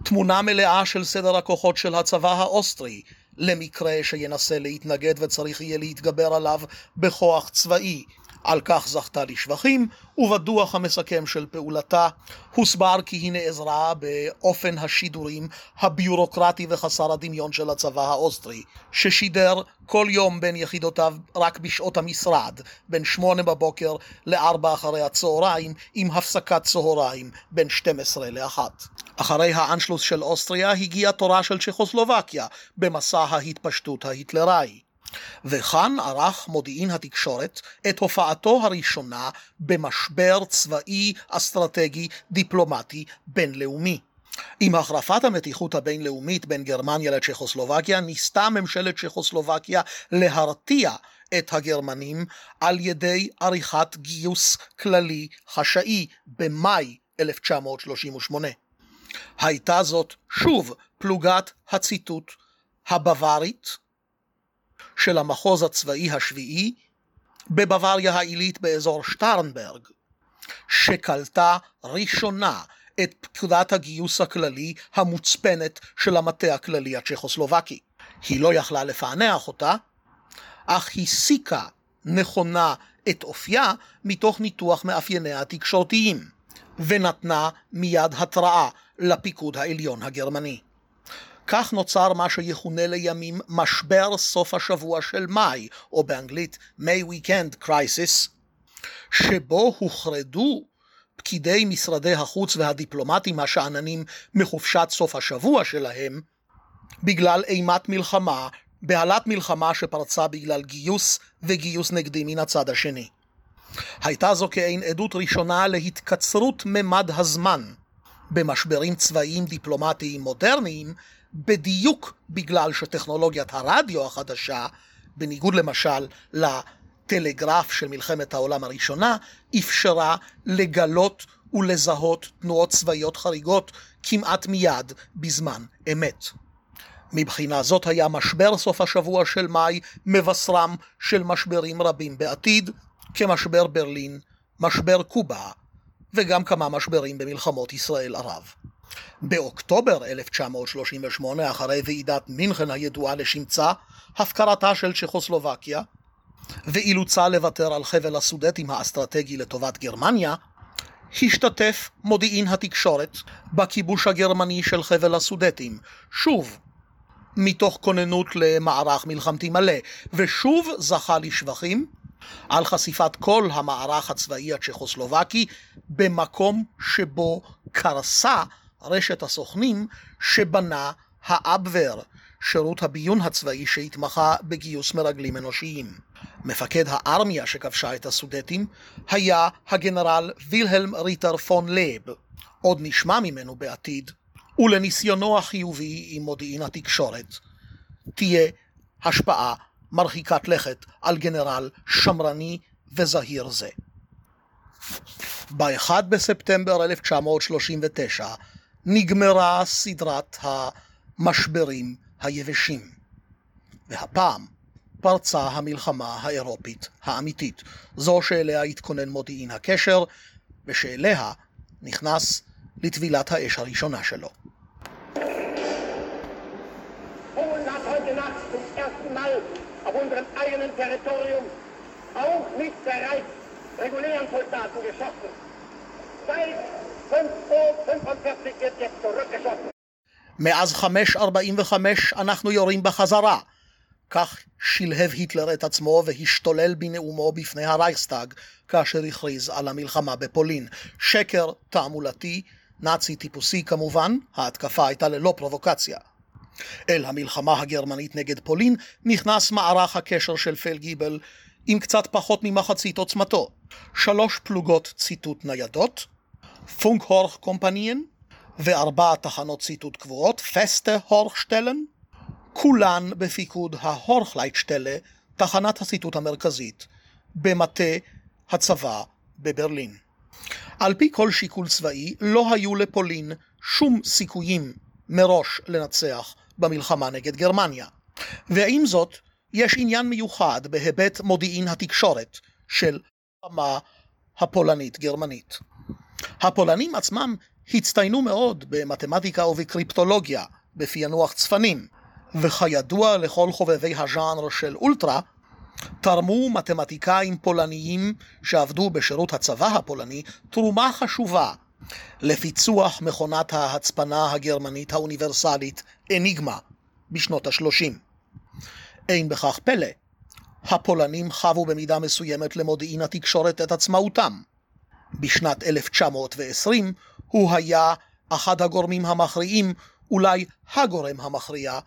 תמונה מלאה של סדר הכוחות של הצבא האוסטרי, למקרה שינסה להתנגד וצריך יהיה להתגבר עליו בכוח צבאי. על כך זכתה לשבחים, ובדוח המסכם של פעולתה הוסבר כי היא נעזרה באופן השידורים הביורוקרטי וחסר הדמיון של הצבא האוסטרי, ששידר כל יום בין יחידותיו רק בשעות המשרד, בין שמונה בבוקר לארבע אחרי הצהריים, עם הפסקת צהריים בין 12 לאחת. אחרי האנשלוס של אוסטריה הגיע תורה של צ'כוסלובקיה במסע ההתפשטות ההיטלראי. וכאן ערך מודיעין התקשורת את הופעתו הראשונה במשבר צבאי אסטרטגי דיפלומטי בינלאומי. עם החרפת המתיחות הבינלאומית בין גרמניה לצ'כוסלובקיה ניסתה ממשלת צ'כוסלובקיה להרתיע את הגרמנים על ידי עריכת גיוס כללי חשאי במאי 1938. הייתה זאת שוב פלוגת הציטוט הבווארית של המחוז הצבאי השביעי בבוואריה העילית באזור שטרנברג, שקלטה ראשונה את פקודת הגיוס הכללי המוצפנת של המטה הכללי הצ'כוסלובקי. היא לא יכלה לפענח אותה, אך הסיקה נכונה את אופייה מתוך ניתוח מאפייניה התקשורתיים, ונתנה מיד התראה לפיקוד העליון הגרמני. כך נוצר מה שיכונה לימים משבר סוף השבוע של מאי, או באנגלית May Weekend Crisis, שבו הוחרדו פקידי משרדי החוץ והדיפלומטים השאננים מחופשת סוף השבוע שלהם, בגלל אימת מלחמה, בהלת מלחמה שפרצה בגלל גיוס וגיוס נגדי מן הצד השני. הייתה זו כעין עדות ראשונה להתקצרות ממד הזמן במשברים צבאיים דיפלומטיים מודרניים בדיוק בגלל שטכנולוגיית הרדיו החדשה, בניגוד למשל לטלגרף של מלחמת העולם הראשונה, אפשרה לגלות ולזהות תנועות צבאיות חריגות כמעט מיד בזמן אמת. מבחינה זאת היה משבר סוף השבוע של מאי מבשרם של משברים רבים בעתיד, כמשבר ברלין, משבר קובה, וגם כמה משברים במלחמות ישראל-ערב. באוקטובר 1938, אחרי ועידת מינכן הידועה לשמצה, הפקרתה של צ'כוסלובקיה, ואילוצה לוותר על חבל הסודטים האסטרטגי לטובת גרמניה, השתתף מודיעין התקשורת בכיבוש הגרמני של חבל הסודטים, שוב מתוך כוננות למערך מלחמתי מלא, ושוב זכה לשבחים על חשיפת כל המערך הצבאי הצ'כוסלובקי במקום שבו קרסה רשת הסוכנים שבנה האבוור, שירות הביון הצבאי שהתמחה בגיוס מרגלים אנושיים. מפקד הארמיה שכבשה את הסודטים היה הגנרל וילהלם ריטר פון לייב, עוד נשמע ממנו בעתיד, ולניסיונו החיובי עם מודיעין התקשורת תהיה השפעה מרחיקת לכת על גנרל שמרני וזהיר זה. ב-1 בספטמבר 1939 נגמרה סדרת המשברים היבשים. והפעם פרצה המלחמה האירופית האמיתית, זו שאליה התכונן מודיעין הקשר, ושאליה נכנס לטבילת האש הראשונה שלו. regulären Soldaten geschossen. Seit מאז 5.45 אנחנו יורים בחזרה. כך שלהב היטלר את עצמו והשתולל בנאומו בפני הרייכסטאג כאשר הכריז על המלחמה בפולין. שקר תעמולתי, נאצי טיפוסי כמובן, ההתקפה הייתה ללא פרובוקציה. אל המלחמה הגרמנית נגד פולין נכנס מערך הקשר של פלגיבל עם קצת פחות ממחצית עוצמתו. שלוש פלוגות ציטוט ניידות, פונק הורך קומפניאן וארבע תחנות ציטוט קבועות, פסטה הורשטלן, כולן בפיקוד ההורכלייטשטלה, תחנת הציטוט המרכזית, במטה הצבא בברלין. על פי כל שיקול צבאי, לא היו לפולין שום סיכויים מראש לנצח במלחמה נגד גרמניה. ועם זאת, יש עניין מיוחד בהיבט מודיעין התקשורת של המלחמה הפולנית-גרמנית. הפולנים עצמם הצטיינו מאוד במתמטיקה ובקריפטולוגיה, בפענוח צפנים, וכידוע לכל חובבי הז'אנר של אולטרה, תרמו מתמטיקאים פולניים שעבדו בשירות הצבא הפולני תרומה חשובה לפיצוח מכונת ההצפנה הגרמנית האוניברסלית אניגמה בשנות השלושים. אין בכך פלא, הפולנים חבו במידה מסוימת למודיעין התקשורת את עצמאותם. בשנת 1920 הוא היה אחד הגורמים המכריעים, אולי הגורם המכריע,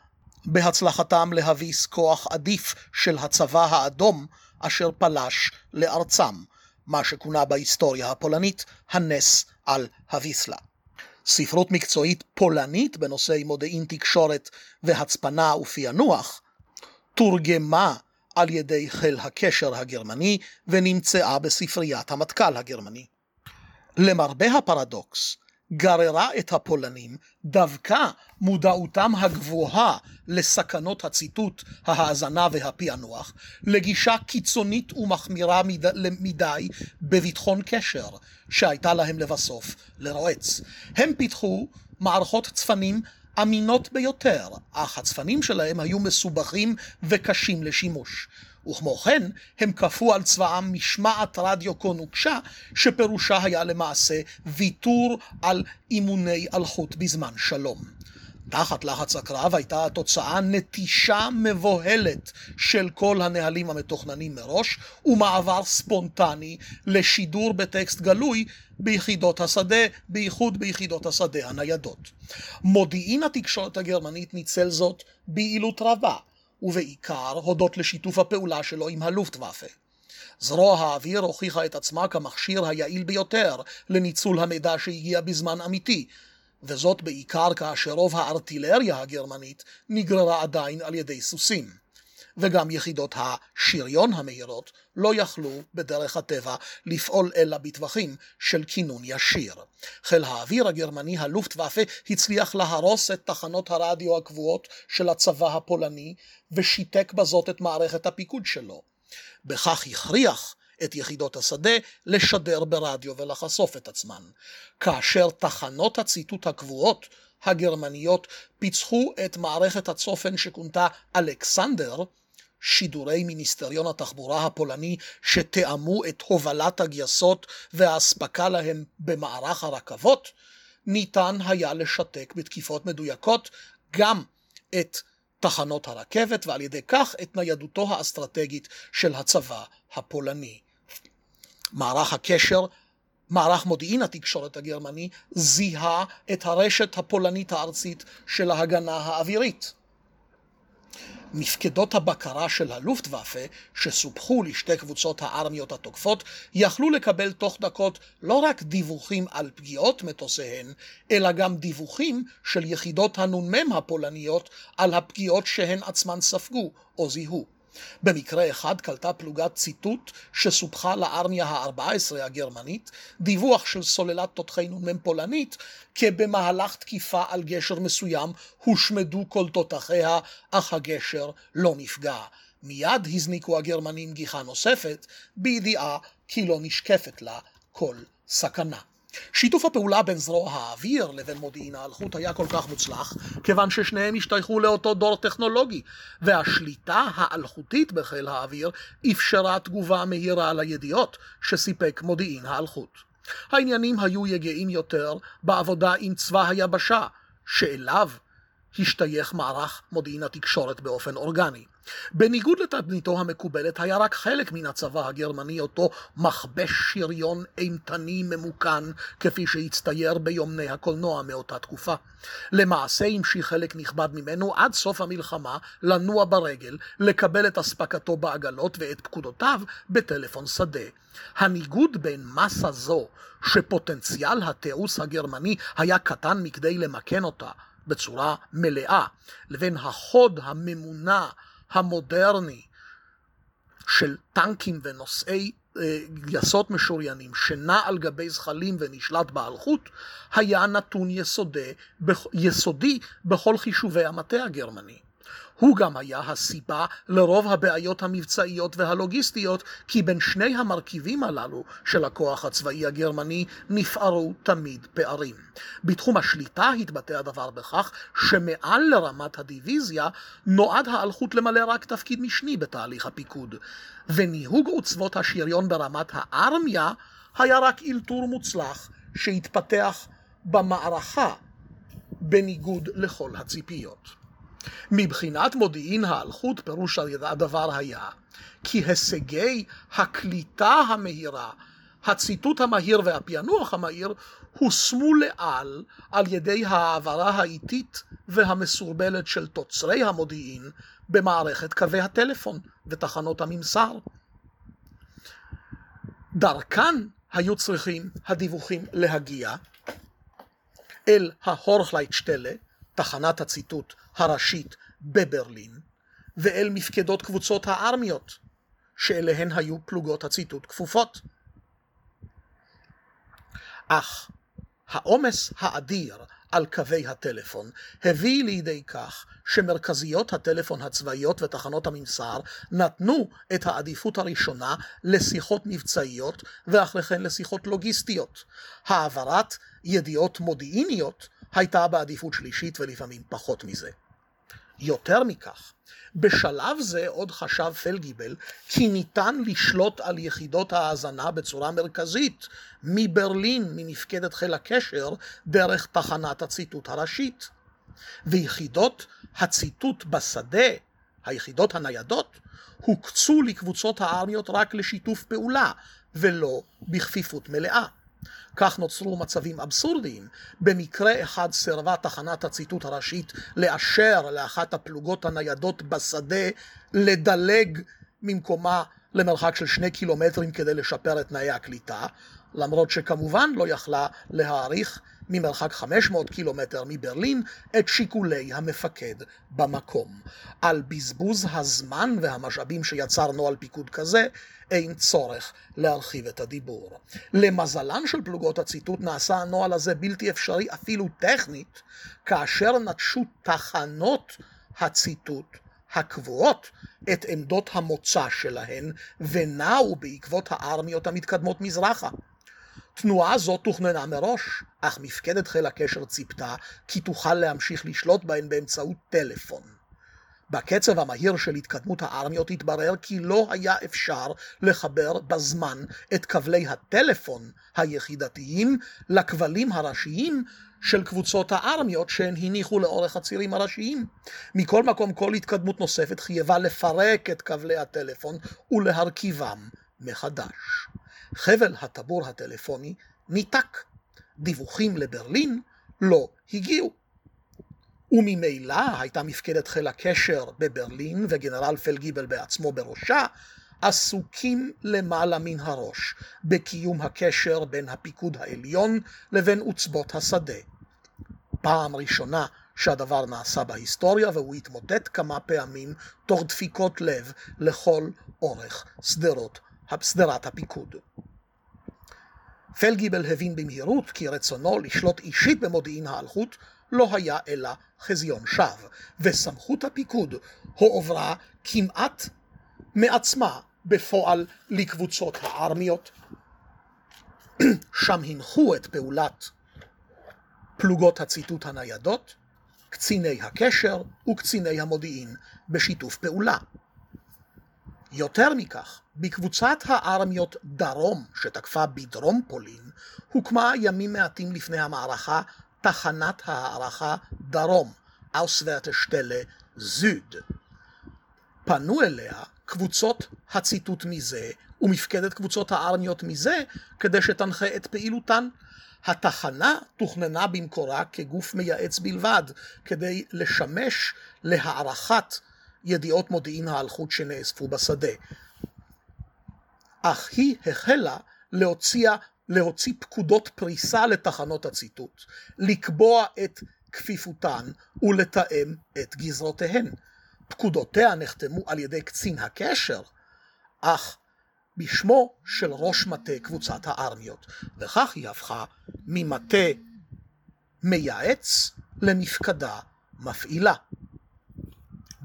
בהצלחתם להביס כוח עדיף של הצבא האדום אשר פלש לארצם, מה שכונה בהיסטוריה הפולנית הנס על הוויסלה. ספרות מקצועית פולנית בנושאי מודיעין תקשורת והצפנה ופענוח תורגמה על ידי חיל הקשר הגרמני ונמצאה בספריית המטכ"ל הגרמני. למרבה הפרדוקס, גררה את הפולנים דווקא מודעותם הגבוהה לסכנות הציטוט, ההאזנה והפענוח, לגישה קיצונית ומחמירה מדי, בביטחון קשר שהייתה להם לבסוף לרועץ. הם פיתחו מערכות צפנים אמינות ביותר, אך הצפנים שלהם היו מסובכים וקשים לשימוש. וכמו כן, הם כפו על צבאם משמעת רדיו כה נוקשה, שפירושה היה למעשה ויתור על אימוני אלחוט בזמן שלום. תחת לחץ הקרב הייתה התוצאה נטישה מבוהלת של כל הנהלים המתוכננים מראש ומעבר ספונטני לשידור בטקסט גלוי ביחידות השדה, בייחוד ביחידות השדה הניידות. מודיעין התקשורת הגרמנית ניצל זאת ביעילות רבה ובעיקר הודות לשיתוף הפעולה שלו עם הלופטוואפה. זרוע האוויר הוכיחה את עצמה כמכשיר היעיל ביותר לניצול המידע שהגיע בזמן אמיתי, וזאת בעיקר כאשר רוב הארטילריה הגרמנית נגררה עדיין על ידי סוסים. וגם יחידות השריון המהירות לא יכלו בדרך הטבע לפעול אלא בטווחים של כינון ישיר. חיל האוויר הגרמני הלופטוואפה הצליח להרוס את תחנות הרדיו הקבועות של הצבא הפולני ושיתק בזאת את מערכת הפיקוד שלו. בכך הכריח את יחידות השדה לשדר ברדיו ולחשוף את עצמן. כאשר תחנות הציטוט הקבועות הגרמניות פיצחו את מערכת הצופן שכונתה אלכסנדר, שידורי מיניסטריון התחבורה הפולני שתאמו את הובלת הגייסות והאספקה להם במערך הרכבות, ניתן היה לשתק בתקיפות מדויקות גם את תחנות הרכבת ועל ידי כך את ניידותו האסטרטגית של הצבא הפולני. מערך הקשר, מערך מודיעין התקשורת הגרמני, זיהה את הרשת הפולנית הארצית של ההגנה האווירית. מפקדות הבקרה של הלופטוואפה, שסופחו לשתי קבוצות הארמיות התוקפות, יכלו לקבל תוך דקות לא רק דיווחים על פגיעות מטוסיהן, אלא גם דיווחים של יחידות הנ"מ הפולניות על הפגיעות שהן עצמן ספגו או זיהו. במקרה אחד קלטה פלוגת ציטוט שסופחה לארמיה ה-14 הגרמנית, דיווח של סוללת תותחי נ"מ פולנית, כי במהלך תקיפה על גשר מסוים הושמדו כל תותחיה, אך הגשר לא נפגע. מיד הזניקו הגרמנים גיחה נוספת, בידיעה כי לא נשקפת לה כל סכנה. שיתוף הפעולה בין זרוע האוויר לבין מודיעין האלחוט היה כל כך מוצלח, כיוון ששניהם השתייכו לאותו דור טכנולוגי, והשליטה האלחוטית בחיל האוויר אפשרה תגובה מהירה על הידיעות שסיפק מודיעין האלחוט. העניינים היו יגעים יותר בעבודה עם צבא היבשה, שאליו השתייך מערך מודיעין התקשורת באופן אורגני. בניגוד לתדמיתו המקובלת, היה רק חלק מן הצבא הגרמני אותו מכבש שריון אימתני ממוכן, כפי שהצטייר ביומני הקולנוע מאותה תקופה. למעשה המשיך חלק נכבד ממנו עד סוף המלחמה לנוע ברגל, לקבל את אספקתו בעגלות ואת פקודותיו בטלפון שדה. הניגוד בין מסה זו, שפוטנציאל התיעוש הגרמני היה קטן מכדי למכן אותה, בצורה מלאה, לבין החוד הממונע המודרני של טנקים ונושאי אה, גייסות משוריינים שנע על גבי זחלים ונשלט באלחוט היה נתון יסודי, יסודי בכל חישובי המטה הגרמני. הוא גם היה הסיבה לרוב הבעיות המבצעיות והלוגיסטיות, כי בין שני המרכיבים הללו של הכוח הצבאי הגרמני נפערו תמיד פערים. בתחום השליטה התבטא הדבר בכך שמעל לרמת הדיוויזיה נועד האלחוט למלא רק תפקיד משני בתהליך הפיקוד, וניהוג עוצבות השריון ברמת הארמיה היה רק אלתור מוצלח שהתפתח במערכה בניגוד לכל הציפיות. מבחינת מודיעין האלחוט פירוש הדבר היה כי הישגי הקליטה המהירה, הציטוט המהיר והפענוח המהיר הושמו לעל על ידי העברה האיטית והמסורבלת של תוצרי המודיעין במערכת קווי הטלפון ותחנות הממסר. דרכן היו צריכים הדיווחים להגיע אל ההורכלייטשטלה, תחנת הציטוט הראשית בברלין, ואל מפקדות קבוצות הארמיות, שאליהן היו פלוגות הציטוט כפופות. אך העומס האדיר על קווי הטלפון הביא לידי כך שמרכזיות הטלפון הצבאיות ותחנות הממסר נתנו את העדיפות הראשונה לשיחות מבצעיות ואחרי כן לשיחות לוגיסטיות. העברת ידיעות מודיעיניות הייתה בעדיפות שלישית ולפעמים פחות מזה. יותר מכך, בשלב זה עוד חשב פלגיבל כי ניתן לשלוט על יחידות ההאזנה בצורה מרכזית מברלין, ממפקדת חיל הקשר, דרך תחנת הציטוט הראשית. ויחידות הציטוט בשדה, היחידות הניידות, הוקצו לקבוצות הארמיות רק לשיתוף פעולה, ולא בכפיפות מלאה. כך נוצרו מצבים אבסורדיים. במקרה אחד סירבה תחנת הציטוט הראשית לאשר לאחת הפלוגות הניידות בשדה לדלג ממקומה למרחק של שני קילומטרים כדי לשפר את תנאי הקליטה, למרות שכמובן לא יכלה להעריך ממרחק 500 קילומטר מברלין את שיקולי המפקד במקום. על בזבוז הזמן והמשאבים שיצר נוהל פיקוד כזה אין צורך להרחיב את הדיבור. למזלן של פלוגות הציטוט נעשה הנוהל הזה בלתי אפשרי אפילו טכנית, כאשר נטשו תחנות הציטוט הקבועות את עמדות המוצא שלהן ונעו בעקבות הארמיות המתקדמות מזרחה. תנועה זו תוכננה מראש, אך מפקדת חיל הקשר ציפתה כי תוכל להמשיך לשלוט בהן באמצעות טלפון. בקצב המהיר של התקדמות הארמיות התברר כי לא היה אפשר לחבר בזמן את כבלי הטלפון היחידתיים לכבלים הראשיים של קבוצות הארמיות שהן הניחו לאורך הצירים הראשיים. מכל מקום כל התקדמות נוספת חייבה לפרק את כבלי הטלפון ולהרכיבם מחדש. חבל הטבור הטלפוני ניתק. דיווחים לברלין לא הגיעו. וממילא הייתה מפקדת חיל הקשר בברלין וגנרל פלגיבל בעצמו בראשה עסוקים למעלה מן הראש בקיום הקשר בין הפיקוד העליון לבין עוצבות השדה. פעם ראשונה שהדבר נעשה בהיסטוריה והוא התמוטט כמה פעמים תוך דפיקות לב לכל אורך שדרות, שדרת הפיקוד. פלגיבל הבין במהירות כי רצונו לשלוט אישית במודיעין האלחוט לא היה אלא חזיון שווא, וסמכות הפיקוד הועברה כמעט מעצמה בפועל לקבוצות הארמיות. שם הנחו את פעולת פלוגות הציטוט הניידות, קציני הקשר וקציני המודיעין בשיתוף פעולה. יותר מכך, בקבוצת הארמיות דרום שתקפה בדרום פולין, הוקמה ימים מעטים לפני המערכה תחנת הערכה דרום, אאוסוורטשטלה זוד. פנו אליה קבוצות הציטוט מזה ומפקדת קבוצות הארמיות מזה כדי שתנחה את פעילותן. התחנה תוכננה במקורה כגוף מייעץ בלבד, כדי לשמש להערכת ידיעות מודיעין האלחוט שנאספו בשדה. אך היא החלה להוציא, להוציא פקודות פריסה לתחנות הציטוט, לקבוע את כפיפותן ולתאם את גזרותיהן. פקודותיה נחתמו על ידי קצין הקשר, אך בשמו של ראש מטה קבוצת הארמיות, וכך היא הפכה ממטה מייעץ למפקדה מפעילה.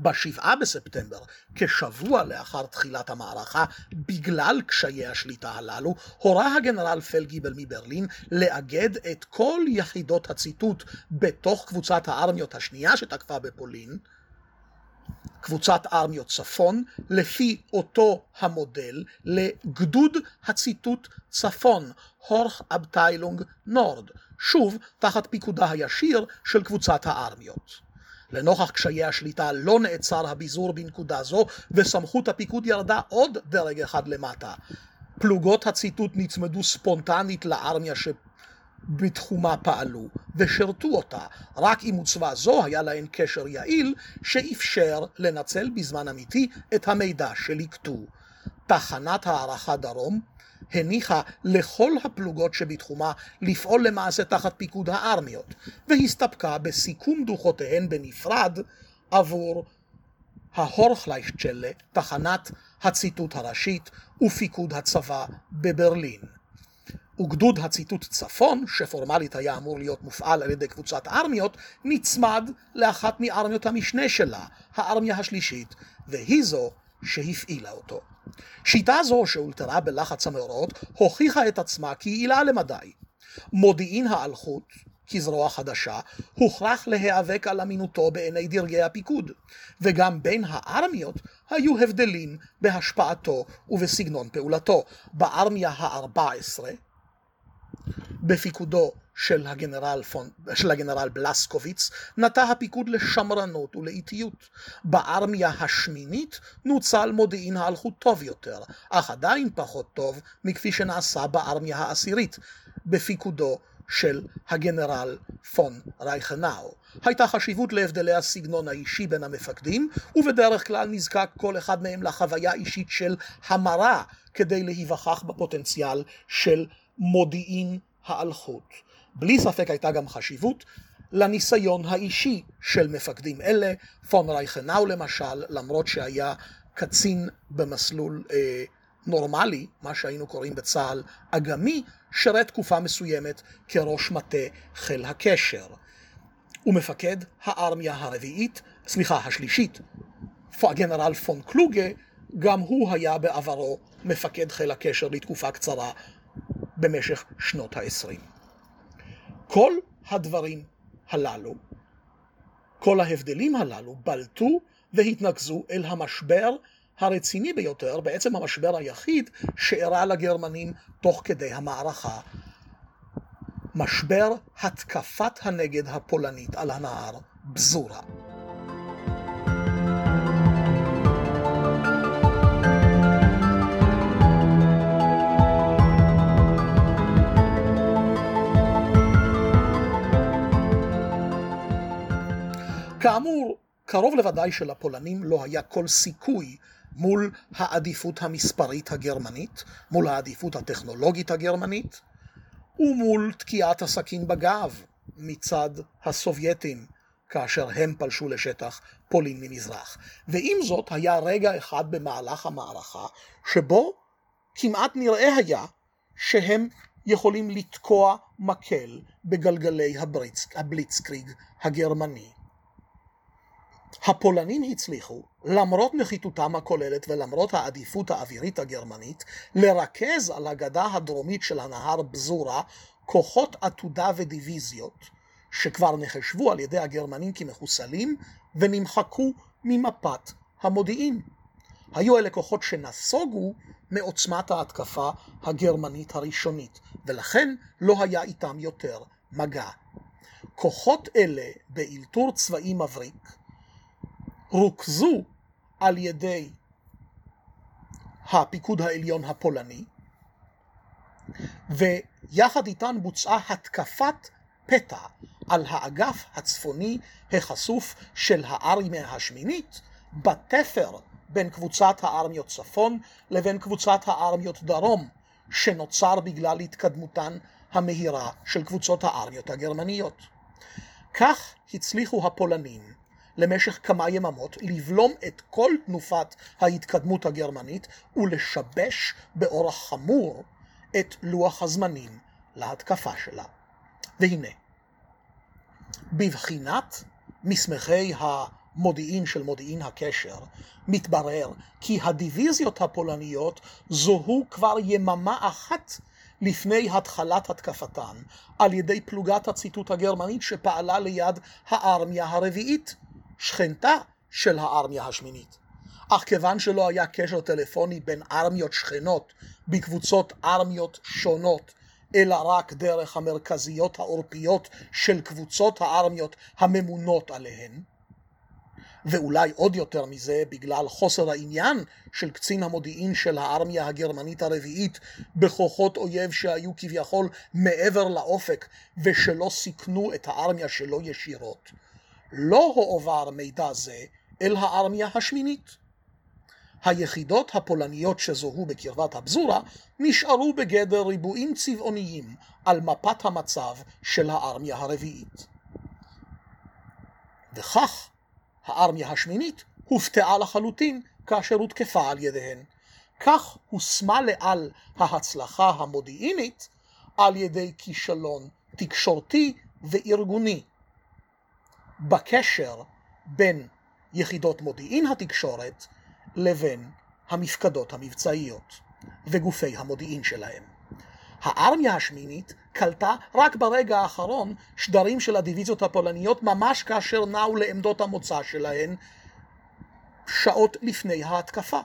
בשבעה בספטמבר, כשבוע לאחר תחילת המערכה, בגלל קשיי השליטה הללו, הורה הגנרל פלגיבל מברלין לאגד את כל יחידות הציטוט בתוך קבוצת הארמיות השנייה שתקפה בפולין, קבוצת ארמיות צפון, לפי אותו המודל לגדוד הציטוט צפון, הורך אבטיילונג נורד, שוב תחת פיקודה הישיר של קבוצת הארמיות. לנוכח קשיי השליטה לא נעצר הביזור בנקודה זו וסמכות הפיקוד ירדה עוד דרג אחד למטה. פלוגות הציטוט נצמדו ספונטנית לארמיה שבתחומה פעלו ושרתו אותה, רק עם עוצבה זו היה להן קשר יעיל שאפשר לנצל בזמן אמיתי את המידע שליקטו. תחנת הערכה דרום הניחה לכל הפלוגות שבתחומה לפעול למעשה תחת פיקוד הארמיות, והסתפקה בסיכום דוחותיהן בנפרד עבור ההורכליישצ'לה, תחנת הציטוט הראשית ופיקוד הצבא בברלין. וגדוד הציטוט צפון, שפורמלית היה אמור להיות מופעל על ידי קבוצת ארמיות, נצמד לאחת מארמיות המשנה שלה, הארמיה השלישית, והיא זו שהפעילה אותו. שיטה זו שאולתרה בלחץ המאורעות הוכיחה את עצמה כיעילה למדי. מודיעין האלחוט, כזרוע חדשה, הוכרח להיאבק על אמינותו בעיני דרגי הפיקוד, וגם בין הארמיות היו הבדלים בהשפעתו ובסגנון פעולתו. בארמיה ה-14, בפיקודו של הגנרל, פון, של הגנרל בלסקוביץ נטה הפיקוד לשמרנות ולאיטיות. בארמיה השמינית נוצל מודיעין ההלכות טוב יותר, אך עדיין פחות טוב מכפי שנעשה בארמיה העשירית, בפיקודו של הגנרל פון רייכנאו. הייתה חשיבות להבדלי הסגנון האישי בין המפקדים, ובדרך כלל נזקק כל אחד מהם לחוויה אישית של המרה כדי להיווכח בפוטנציאל של מודיעין האלחוט. בלי ספק הייתה גם חשיבות לניסיון האישי של מפקדים אלה, פון רייכנאו למשל, למרות שהיה קצין במסלול אה, נורמלי, מה שהיינו קוראים בצה"ל אגמי, שרת תקופה מסוימת כראש מטה חיל הקשר. ומפקד הארמיה הרביעית, סליחה, השלישית, הגנרל פון קלוגה, גם הוא היה בעברו מפקד חיל הקשר לתקופה קצרה במשך שנות העשרים. כל הדברים הללו, כל ההבדלים הללו, בלטו והתנקזו אל המשבר הרציני ביותר, בעצם המשבר היחיד שאירע לגרמנים תוך כדי המערכה. משבר התקפת הנגד הפולנית על הנהר בזורה. כאמור, קרוב לוודאי שלפולנים לא היה כל סיכוי מול העדיפות המספרית הגרמנית, מול העדיפות הטכנולוגית הגרמנית, ומול תקיעת הסכין בגב מצד הסובייטים כאשר הם פלשו לשטח פולין ממזרח. ועם זאת היה רגע אחד במהלך המערכה שבו כמעט נראה היה שהם יכולים לתקוע מקל בגלגלי הבליצקריג הגרמני. הפולנים הצליחו, למרות נחיתותם הכוללת ולמרות העדיפות האווירית הגרמנית, לרכז על הגדה הדרומית של הנהר בזורה כוחות עתודה ודיוויזיות, שכבר נחשבו על ידי הגרמנים כמחוסלים ונמחקו ממפת המודיעין. היו אלה כוחות שנסוגו מעוצמת ההתקפה הגרמנית הראשונית, ולכן לא היה איתם יותר מגע. כוחות אלה באלתור צבאי מבריק רוכזו על ידי הפיקוד העליון הפולני, ויחד איתן בוצעה התקפת פתע על האגף הצפוני החשוף של הארמיה השמינית, בתפר בין קבוצת הארמיות צפון לבין קבוצת הארמיות דרום, שנוצר בגלל התקדמותן המהירה של קבוצות הארמיות הגרמניות. כך הצליחו הפולנים למשך כמה יממות, לבלום את כל תנופת ההתקדמות הגרמנית ולשבש באורח חמור את לוח הזמנים להתקפה שלה. והנה, בבחינת מסמכי מודיעין של מודיעין הקשר, מתברר כי הדיוויזיות הפולניות זוהו כבר יממה אחת לפני התחלת התקפתן על ידי פלוגת הציטוט הגרמנית שפעלה ליד הארמיה הרביעית, שכנתה של הארמיה השמינית. אך כיוון שלא היה קשר טלפוני בין ארמיות שכנות בקבוצות ארמיות שונות, אלא רק דרך המרכזיות העורפיות של קבוצות הארמיות הממונות עליהן, ואולי עוד יותר מזה בגלל חוסר העניין של קצין המודיעין של הארמיה הגרמנית הרביעית בכוחות אויב שהיו כביכול מעבר לאופק ושלא סיכנו את הארמיה שלו ישירות. לא הועבר מידע זה אל הארמיה השמינית. היחידות הפולניות שזוהו בקרבת הפזורה נשארו בגדר ריבועים צבעוניים על מפת המצב של הארמיה הרביעית. וכך הארמיה השמינית הופתעה לחלוטין כאשר הותקפה על ידיהן. כך הושמה לעל ההצלחה המודיעינית על ידי כישלון תקשורתי וארגוני בקשר בין יחידות מודיעין התקשורת לבין המפקדות המבצעיות וגופי המודיעין שלהם. הארמיה השמינית קלטה רק ברגע האחרון שדרים של הדיוויזיות הפולניות ממש כאשר נעו לעמדות המוצא שלהן שעות לפני ההתקפה.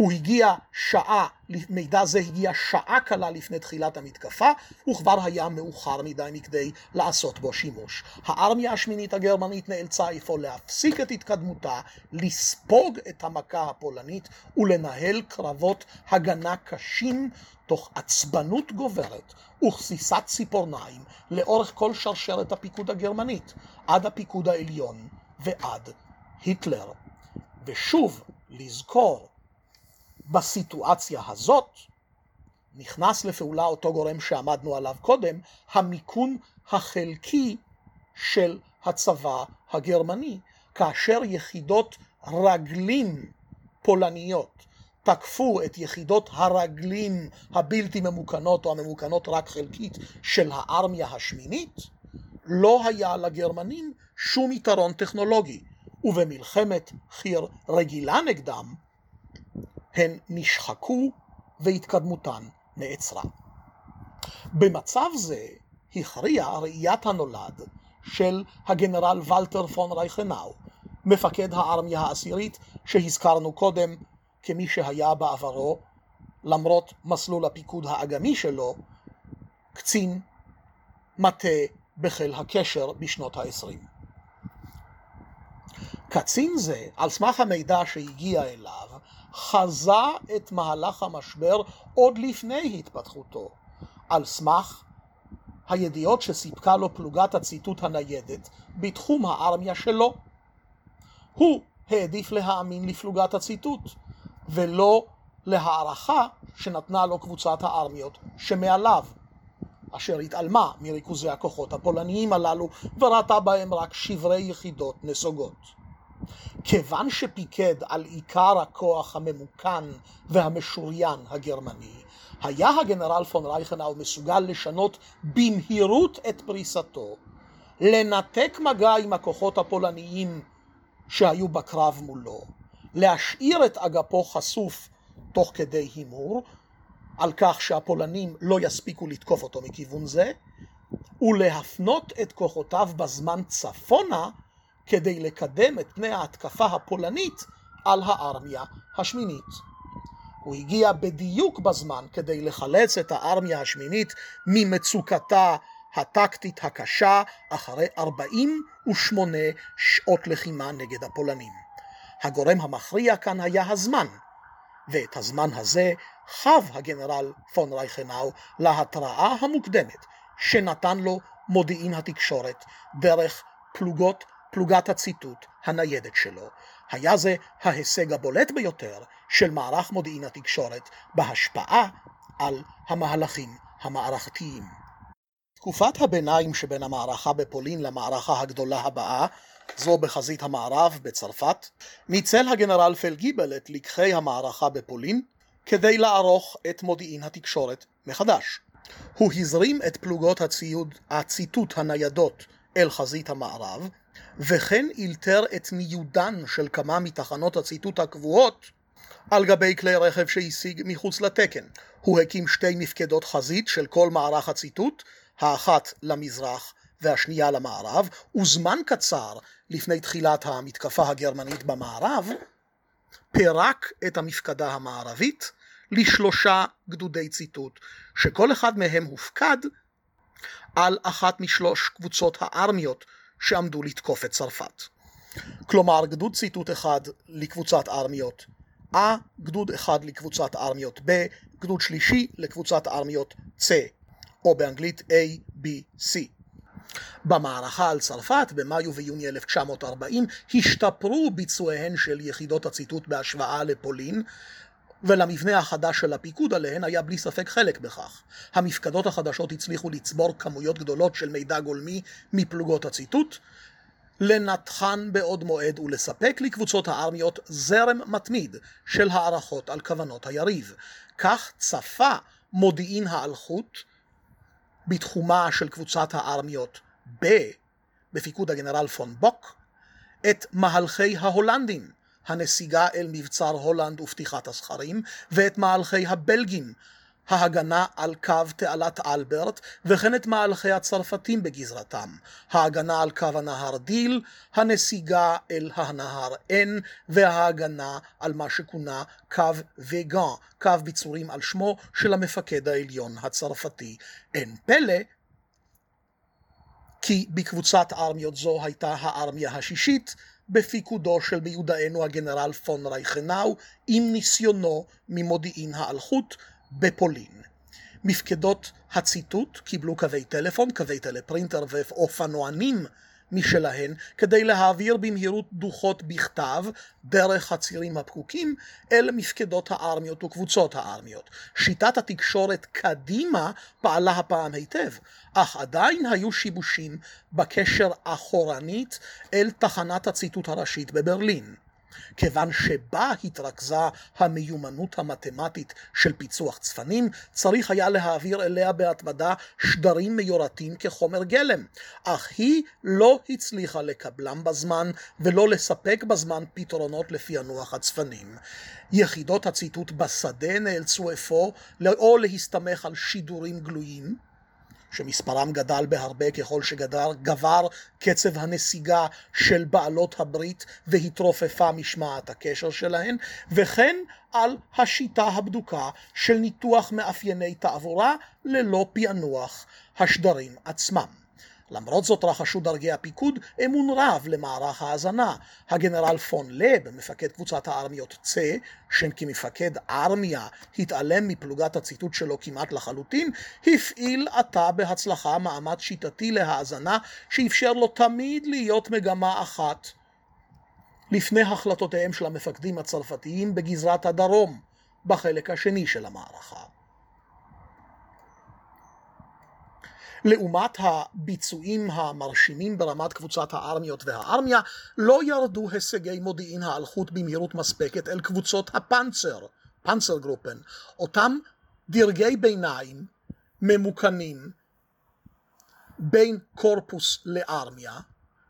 הוא הגיע שעה, מידע זה הגיע שעה קלה לפני תחילת המתקפה, וכבר היה מאוחר מדי מכדי לעשות בו שימוש. הארמיה השמינית הגרמנית נאלצה אפוא להפסיק את התקדמותה, לספוג את המכה הפולנית ולנהל קרבות הגנה קשים תוך עצבנות גוברת וכסיסת ציפורניים לאורך כל שרשרת הפיקוד הגרמנית, עד הפיקוד העליון ועד היטלר. ושוב, לזכור בסיטואציה הזאת נכנס לפעולה אותו גורם שעמדנו עליו קודם, המיקון החלקי של הצבא הגרמני, כאשר יחידות רגלים פולניות תקפו את יחידות הרגלים הבלתי ממוכנות או הממוכנות רק חלקית של הארמיה השמינית, לא היה לגרמנים שום יתרון טכנולוגי, ובמלחמת חי"ר רגילה נגדם הן נשחקו והתקדמותן נעצרה. במצב זה הכריע ראיית הנולד של הגנרל ולטר פון רייכנאו, מפקד הארמיה העשירית שהזכרנו קודם כמי שהיה בעברו, למרות מסלול הפיקוד האגמי שלו, קצין מטה בחיל הקשר בשנות העשרים. קצין זה, על סמך המידע שהגיע אליו, חזה את מהלך המשבר עוד לפני התפתחותו, על סמך הידיעות שסיפקה לו פלוגת הציטוט הניידת בתחום הארמיה שלו. הוא העדיף להאמין לפלוגת הציטוט, ולא להערכה שנתנה לו קבוצת הארמיות שמעליו, אשר התעלמה מריכוזי הכוחות הפולניים הללו וראתה בהם רק שברי יחידות נסוגות. כיוון שפיקד על עיקר הכוח הממוכן והמשוריין הגרמני, היה הגנרל פון רייכנאו מסוגל לשנות במהירות את פריסתו, לנתק מגע עם הכוחות הפולניים שהיו בקרב מולו, להשאיר את אגפו חשוף תוך כדי הימור, על כך שהפולנים לא יספיקו לתקוף אותו מכיוון זה, ולהפנות את כוחותיו בזמן צפונה כדי לקדם את פני ההתקפה הפולנית על הארמיה השמינית. הוא הגיע בדיוק בזמן כדי לחלץ את הארמיה השמינית ממצוקתה הטקטית הקשה אחרי 48 שעות לחימה נגד הפולנים. הגורם המכריע כאן היה הזמן, ואת הזמן הזה חב הגנרל פון רייכנאו להתראה המוקדמת שנתן לו מודיעין התקשורת דרך פלוגות פלוגת הציטוט הניידת שלו. היה זה ההישג הבולט ביותר של מערך מודיעין התקשורת בהשפעה על המהלכים המערכתיים. תקופת הביניים שבין המערכה בפולין למערכה הגדולה הבאה, זו בחזית המערב בצרפת, ניצל הגנרל פלגיבל את לקחי המערכה בפולין כדי לערוך את מודיעין התקשורת מחדש. הוא הזרים את פלוגות הציוד, הציטוט הניידות אל חזית המערב, וכן אילתר את ניודן של כמה מתחנות הציטוט הקבועות על גבי כלי רכב שהשיג מחוץ לתקן. הוא הקים שתי מפקדות חזית של כל מערך הציטוט, האחת למזרח והשנייה למערב, וזמן קצר לפני תחילת המתקפה הגרמנית במערב, פירק את המפקדה המערבית לשלושה גדודי ציטוט, שכל אחד מהם הופקד על אחת משלוש קבוצות הארמיות שעמדו לתקוף את צרפת. כלומר, גדוד ציטוט אחד לקבוצת ארמיות A, גדוד אחד לקבוצת ארמיות B, גדוד שלישי לקבוצת ארמיות C, או באנגלית A, B, C. במערכה על צרפת במאי וביוני 1940 השתפרו ביצועיהן של יחידות הציטוט בהשוואה לפולין ולמבנה החדש של הפיקוד עליהן היה בלי ספק חלק בכך. המפקדות החדשות הצליחו לצבור כמויות גדולות של מידע גולמי מפלוגות הציטוט, לנתחן בעוד מועד ולספק לקבוצות הארמיות זרם מתמיד של הערכות על כוונות היריב. כך צפה מודיעין האלחוט בתחומה של קבוצת הארמיות ב, בפיקוד הגנרל פון בוק, את מהלכי ההולנדים, הנסיגה אל מבצר הולנד ופתיחת הסכרים, ואת מהלכי הבלגים, ההגנה על קו תעלת אלברט, וכן את מהלכי הצרפתים בגזרתם, ההגנה על קו הנהר דיל, הנסיגה אל הנהר אן, וההגנה על מה שכונה קו וגן, קו ביצורים על שמו של המפקד העליון הצרפתי. אין פלא כי בקבוצת ארמיות זו הייתה הארמיה השישית, בפיקודו של מיודענו הגנרל פון רייכנאו, עם ניסיונו ממודיעין האלחוט בפולין. מפקדות הציטוט קיבלו קווי טלפון, קווי טלפרינטר ואופנוענים משלהן כדי להעביר במהירות דוחות בכתב דרך הצירים הפקוקים אל מפקדות הארמיות וקבוצות הארמיות. שיטת התקשורת קדימה פעלה הפעם היטב, אך עדיין היו שיבושים בקשר אחורנית אל תחנת הציטוט הראשית בברלין. כיוון שבה התרכזה המיומנות המתמטית של פיצוח צפנים, צריך היה להעביר אליה בהתמדה שדרים מיורטים כחומר גלם, אך היא לא הצליחה לקבלם בזמן ולא לספק בזמן פתרונות לפענוח הצפנים. יחידות הציטוט בשדה נאלצו אפוא או להסתמך על שידורים גלויים שמספרם גדל בהרבה ככל שגבר קצב הנסיגה של בעלות הברית והתרופפה משמעת הקשר שלהן, וכן על השיטה הבדוקה של ניתוח מאפייני תעבורה ללא פענוח השדרים עצמם. למרות זאת רכשו דרגי הפיקוד אמון רב למערך ההאזנה. הגנרל פון לב, מפקד קבוצת הארמיות צה, שכמפקד ארמיה התעלם מפלוגת הציטוט שלו כמעט לחלוטין, הפעיל עתה בהצלחה מאמץ שיטתי להאזנה שאפשר לו תמיד להיות מגמה אחת. לפני החלטותיהם של המפקדים הצרפתיים בגזרת הדרום, בחלק השני של המערכה. לעומת הביצועים המרשימים ברמת קבוצת הארמיות והארמיה, לא ירדו הישגי מודיעין האלחוט במהירות מספקת אל קבוצות הפנצר, פנצר גרופן, אותם דרגי ביניים ממוקנים בין קורפוס לארמיה,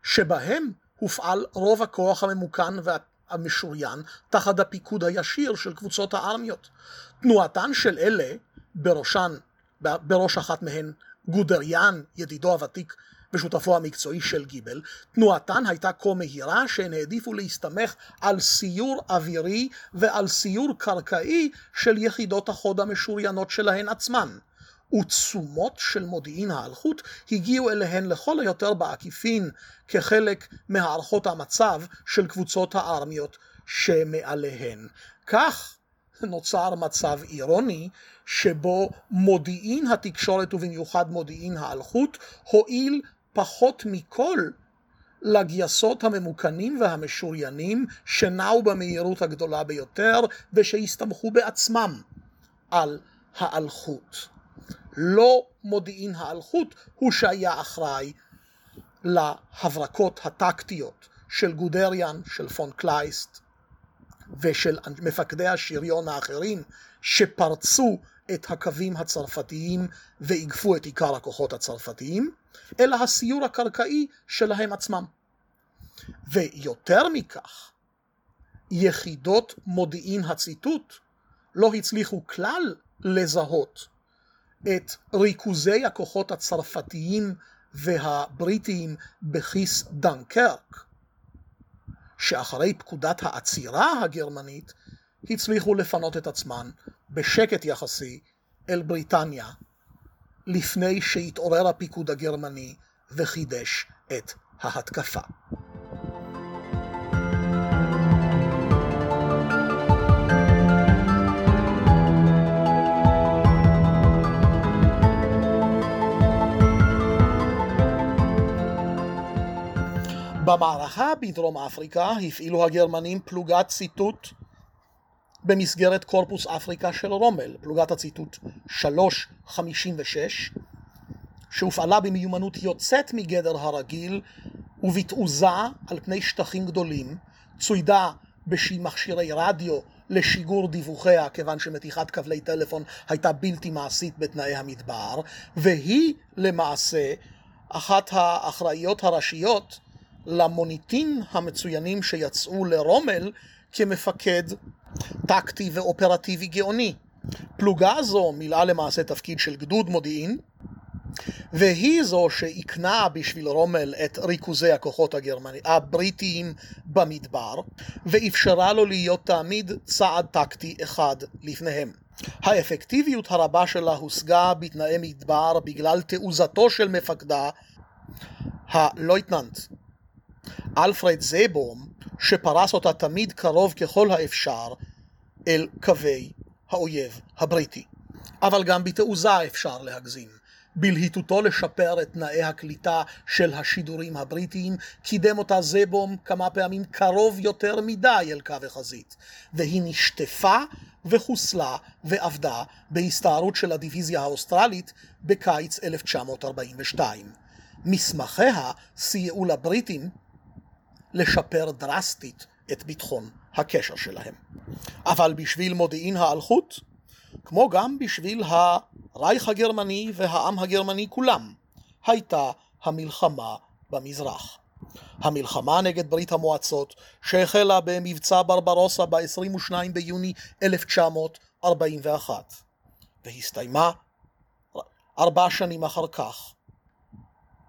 שבהם הופעל רוב הכוח הממוכן והמשוריין תחת הפיקוד הישיר של קבוצות הארמיות. תנועתן של אלה, בראשן, בראש אחת מהן גודריאן, ידידו הוותיק ושותפו המקצועי של גיבל, תנועתן הייתה כה מהירה שהן העדיפו להסתמך על סיור אווירי ועל סיור קרקעי של יחידות החוד המשוריינות שלהן עצמן. ותשומות של מודיעין האלחוט הגיעו אליהן לכל היותר בעקיפין כחלק מהערכות המצב של קבוצות הארמיות שמעליהן. כך נוצר מצב אירוני שבו מודיעין התקשורת ובמיוחד מודיעין האלחוט הועיל פחות מכל לגייסות הממוכנים והמשוריינים שנעו במהירות הגדולה ביותר ושהסתמכו בעצמם על האלחוט. לא מודיעין האלחוט הוא שהיה אחראי להברקות הטקטיות של גודריאן, של פון קלייסט, ושל מפקדי השריון האחרים שפרצו את הקווים הצרפתיים ואיגפו את עיקר הכוחות הצרפתיים, אלא הסיור הקרקעי שלהם עצמם. ויותר מכך, יחידות מודיעין הציטוט לא הצליחו כלל לזהות את ריכוזי הכוחות הצרפתיים והבריטיים בכיס דנקרק, שאחרי פקודת העצירה הגרמנית הצליחו לפנות את עצמן בשקט יחסי אל בריטניה לפני שהתעורר הפיקוד הגרמני וחידש את ההתקפה. במערכה בדרום אפריקה הפעילו הגרמנים פלוגת ציטוט במסגרת קורפוס אפריקה של רומל, פלוגת הציטוט 356, שהופעלה במיומנות יוצאת מגדר הרגיל ובתעוזה על פני שטחים גדולים, צוידה מכשירי רדיו לשיגור דיווחיה כיוון שמתיחת כבלי טלפון הייתה בלתי מעשית בתנאי המדבר, והיא למעשה אחת האחראיות הראשיות למוניטין המצוינים שיצאו לרומל כמפקד טקטי ואופרטיבי גאוני. פלוגה זו מילאה למעשה תפקיד של גדוד מודיעין, והיא זו שהקנה בשביל רומל את ריכוזי הכוחות הגרמני, הבריטיים במדבר, ואפשרה לו להיות תמיד צעד טקטי אחד לפניהם. האפקטיביות הרבה שלה הושגה בתנאי מדבר בגלל תעוזתו של מפקדה, הלויטננט אלפרד זייבורם, שפרס אותה תמיד קרוב ככל האפשר אל קווי האויב הבריטי. אבל גם בתעוזה אפשר להגזים. בלהיטותו לשפר את תנאי הקליטה של השידורים הבריטיים, קידם אותה זבום כמה פעמים קרוב יותר מדי אל קו החזית, והיא נשטפה וחוסלה ועבדה בהסתערות של הדיוויזיה האוסטרלית בקיץ 1942. מסמכיה סייעו לבריטים לשפר דרסטית את ביטחון הקשר שלהם. אבל בשביל מודיעין האלחוט, כמו גם בשביל הרייך הגרמני והעם הגרמני כולם, הייתה המלחמה במזרח. המלחמה נגד ברית המועצות, שהחלה במבצע ברברוסה ב-22 ביוני 1941, והסתיימה ארבע שנים אחר כך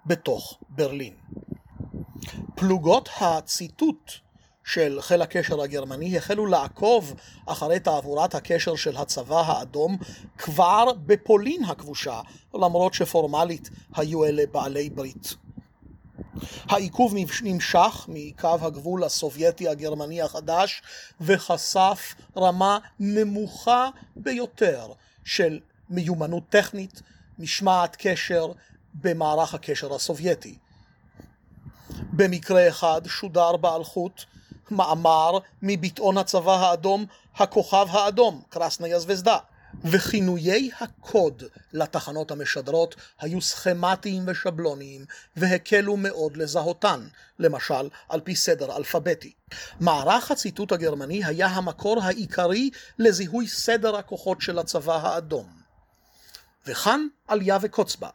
בתוך ברלין. פלוגות הציטוט של חיל הקשר הגרמני החלו לעקוב אחרי תעבורת הקשר של הצבא האדום כבר בפולין הכבושה, למרות שפורמלית היו אלה בעלי ברית. העיכוב נמשך מקו הגבול הסובייטי הגרמני החדש וחשף רמה נמוכה ביותר של מיומנות טכנית, משמעת קשר במערך הקשר הסובייטי. במקרה אחד שודר באלחוט מאמר מביטאון הצבא האדום הכוכב האדום, קרסניה זווזדה, וכינויי הקוד לתחנות המשדרות היו סכמטיים ושבלוניים והקלו מאוד לזהותן, למשל על פי סדר אלפביתי. מערך הציטוט הגרמני היה המקור העיקרי לזיהוי סדר הכוחות של הצבא האדום. וכאן עליה וקוץ בה.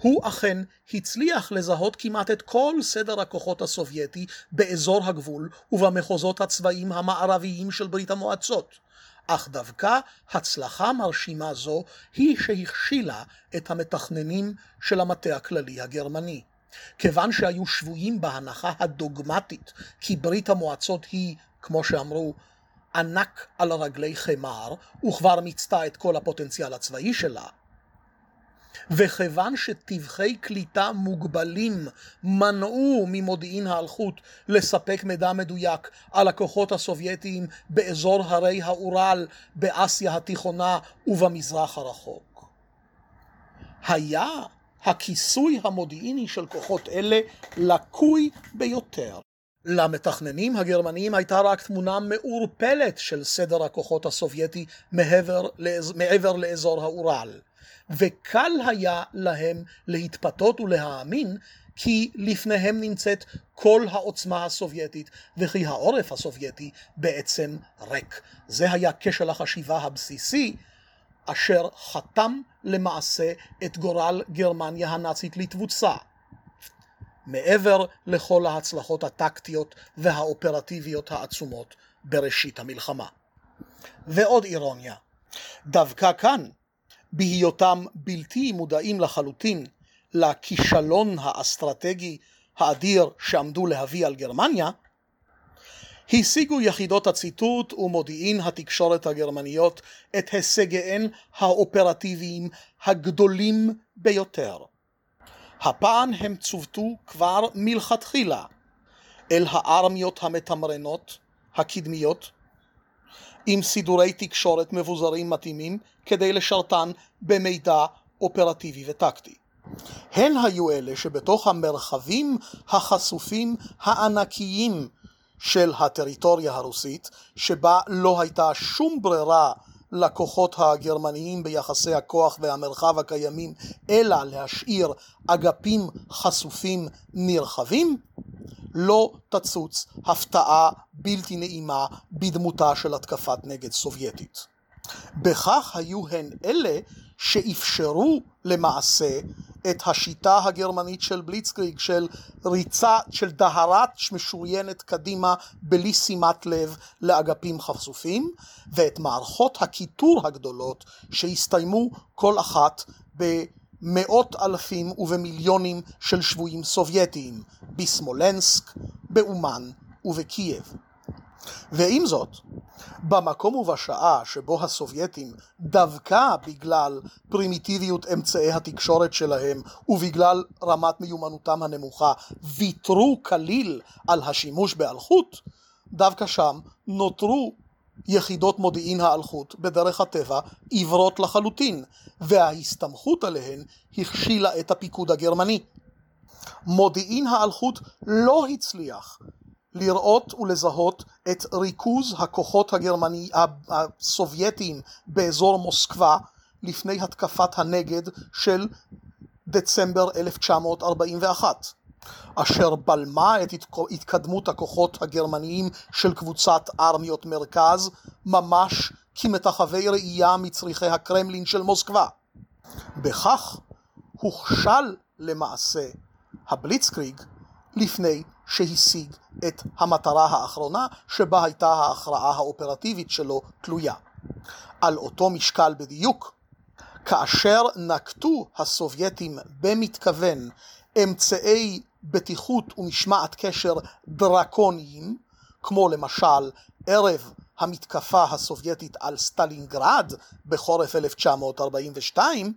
הוא אכן הצליח לזהות כמעט את כל סדר הכוחות הסובייטי באזור הגבול ובמחוזות הצבאיים המערביים של ברית המועצות. אך דווקא הצלחה מרשימה זו היא שהכשילה את המתכננים של המטה הכללי הגרמני. כיוון שהיו שבויים בהנחה הדוגמטית כי ברית המועצות היא, כמו שאמרו, ענק על רגלי חמר, וכבר מיצתה את כל הפוטנציאל הצבאי שלה, וכיוון שטווחי קליטה מוגבלים מנעו ממודיעין האלחוט לספק מידע מדויק על הכוחות הסובייטיים באזור הרי האורל באסיה התיכונה ובמזרח הרחוק. היה הכיסוי המודיעיני של כוחות אלה לקוי ביותר. למתכננים הגרמנים הייתה רק תמונה מעורפלת של סדר הכוחות הסובייטי מעבר, מעבר לאזור האורל. וקל היה להם להתפתות ולהאמין כי לפניהם נמצאת כל העוצמה הסובייטית, וכי העורף הסובייטי בעצם ריק. זה היה כשל החשיבה הבסיסי, אשר חתם למעשה את גורל גרמניה הנאצית לתבוצה. מעבר לכל ההצלחות הטקטיות והאופרטיביות העצומות בראשית המלחמה. ועוד אירוניה, דווקא כאן, בהיותם בלתי מודעים לחלוטין לכישלון האסטרטגי האדיר שעמדו להביא על גרמניה, השיגו יחידות הציטוט ומודיעין התקשורת הגרמניות את הישגיהן האופרטיביים הגדולים ביותר. הפעם הם צוותו כבר מלכתחילה אל הארמיות המתמרנות, הקדמיות, עם סידורי תקשורת מבוזרים מתאימים כדי לשרתן במידע אופרטיבי וטקטי. הן היו אלה שבתוך המרחבים החשופים הענקיים של הטריטוריה הרוסית, שבה לא הייתה שום ברירה לכוחות הגרמניים ביחסי הכוח והמרחב הקיימים, אלא להשאיר אגפים חשופים נרחבים, לא תצוץ הפתעה בלתי נעימה בדמותה של התקפת נגד סובייטית. בכך היו הן אלה שאפשרו למעשה את השיטה הגרמנית של בליצקריג, של ריצה, של דהרת משוריינת קדימה בלי שימת לב לאגפים חשופים, ואת מערכות הכיתור הגדולות שהסתיימו כל אחת במאות אלפים ובמיליונים של שבויים סובייטיים, בסמולנסק, באומן ובקייב. ועם זאת, במקום ובשעה שבו הסובייטים, דווקא בגלל פרימיטיביות אמצעי התקשורת שלהם ובגלל רמת מיומנותם הנמוכה, ויתרו כליל על השימוש באלחוט, דווקא שם נותרו יחידות מודיעין האלחוט בדרך הטבע עיוורות לחלוטין, וההסתמכות עליהן הכשילה את הפיקוד הגרמני. מודיעין האלחוט לא הצליח לראות ולזהות את ריכוז הכוחות הגרמני הסובייטיים באזור מוסקבה לפני התקפת הנגד של דצמבר 1941 אשר בלמה את התקדמות הכוחות הגרמניים של קבוצת ארמיות מרכז ממש כמתחווי ראייה מצריכי הקרמלין של מוסקבה. בכך הוכשל למעשה הבליצקריג לפני שהשיג את המטרה האחרונה שבה הייתה ההכרעה האופרטיבית שלו תלויה. על אותו משקל בדיוק, כאשר נקטו הסובייטים במתכוון אמצעי בטיחות ומשמעת קשר דרקוניים, כמו למשל ערב המתקפה הסובייטית על סטלינגרד בחורף 1942,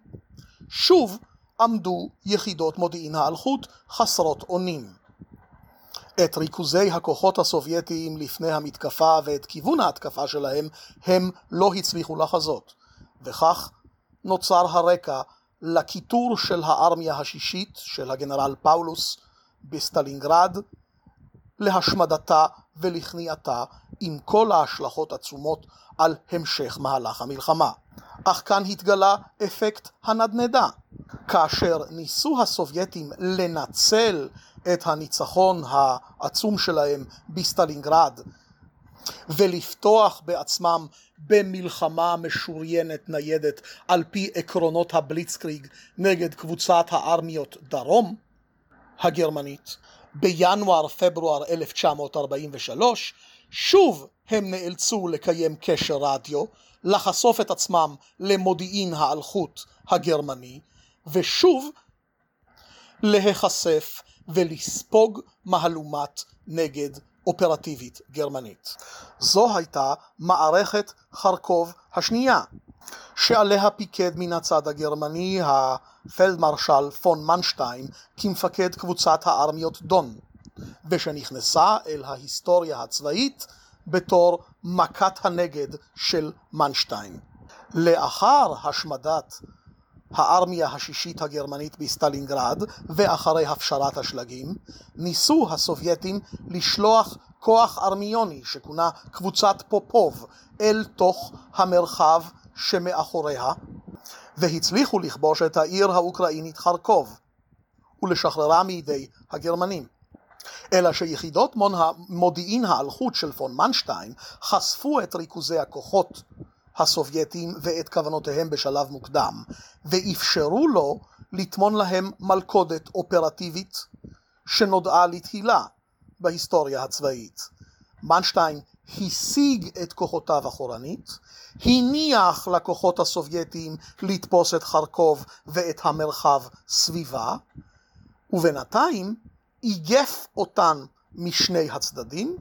שוב עמדו יחידות מודיעין האלחוט חסרות אונים. את ריכוזי הכוחות הסובייטיים לפני המתקפה ואת כיוון ההתקפה שלהם הם לא הצליחו לחזות, וכך נוצר הרקע לכיתור של הארמיה השישית של הגנרל פאולוס בסטלינגרד, להשמדתה ולכניעתה עם כל ההשלכות העצומות על המשך מהלך המלחמה. אך כאן התגלה אפקט הנדנדה. כאשר ניסו הסובייטים לנצל את הניצחון העצום שלהם בסטלינגרד ולפתוח בעצמם במלחמה משוריינת ניידת על פי עקרונות הבליצקריג נגד קבוצת הארמיות דרום הגרמנית. בינואר-פברואר 1943 שוב הם נאלצו לקיים קשר רדיו, לחשוף את עצמם למודיעין האלחוט הגרמני ושוב להיחשף ולספוג מהלומת נגד אופרטיבית גרמנית. זו הייתה מערכת חרקוב השנייה, שעליה פיקד מן הצד הגרמני הפלדמרשל פון מנשטיין כמפקד קבוצת הארמיות דון, ושנכנסה אל ההיסטוריה הצבאית בתור מכת הנגד של מנשטיין. לאחר השמדת הארמיה השישית הגרמנית בסטלינגרד ואחרי הפשרת השלגים, ניסו הסובייטים לשלוח כוח ארמיוני שכונה קבוצת פופוב אל תוך המרחב שמאחוריה והצליחו לכבוש את העיר האוקראינית חרקוב ולשחררה מידי הגרמנים. אלא שיחידות מודיעין האלחוט של פון מנשטיין חשפו את ריכוזי הכוחות הסובייטים ואת כוונותיהם בשלב מוקדם, ואפשרו לו לטמון להם מלכודת אופרטיבית שנודעה לתהילה בהיסטוריה הצבאית. מנשטיין השיג את כוחותיו אחורנית, הניח לכוחות הסובייטיים לתפוס את חרקוב ואת המרחב סביבה, ובינתיים איגף אותן משני הצדדים,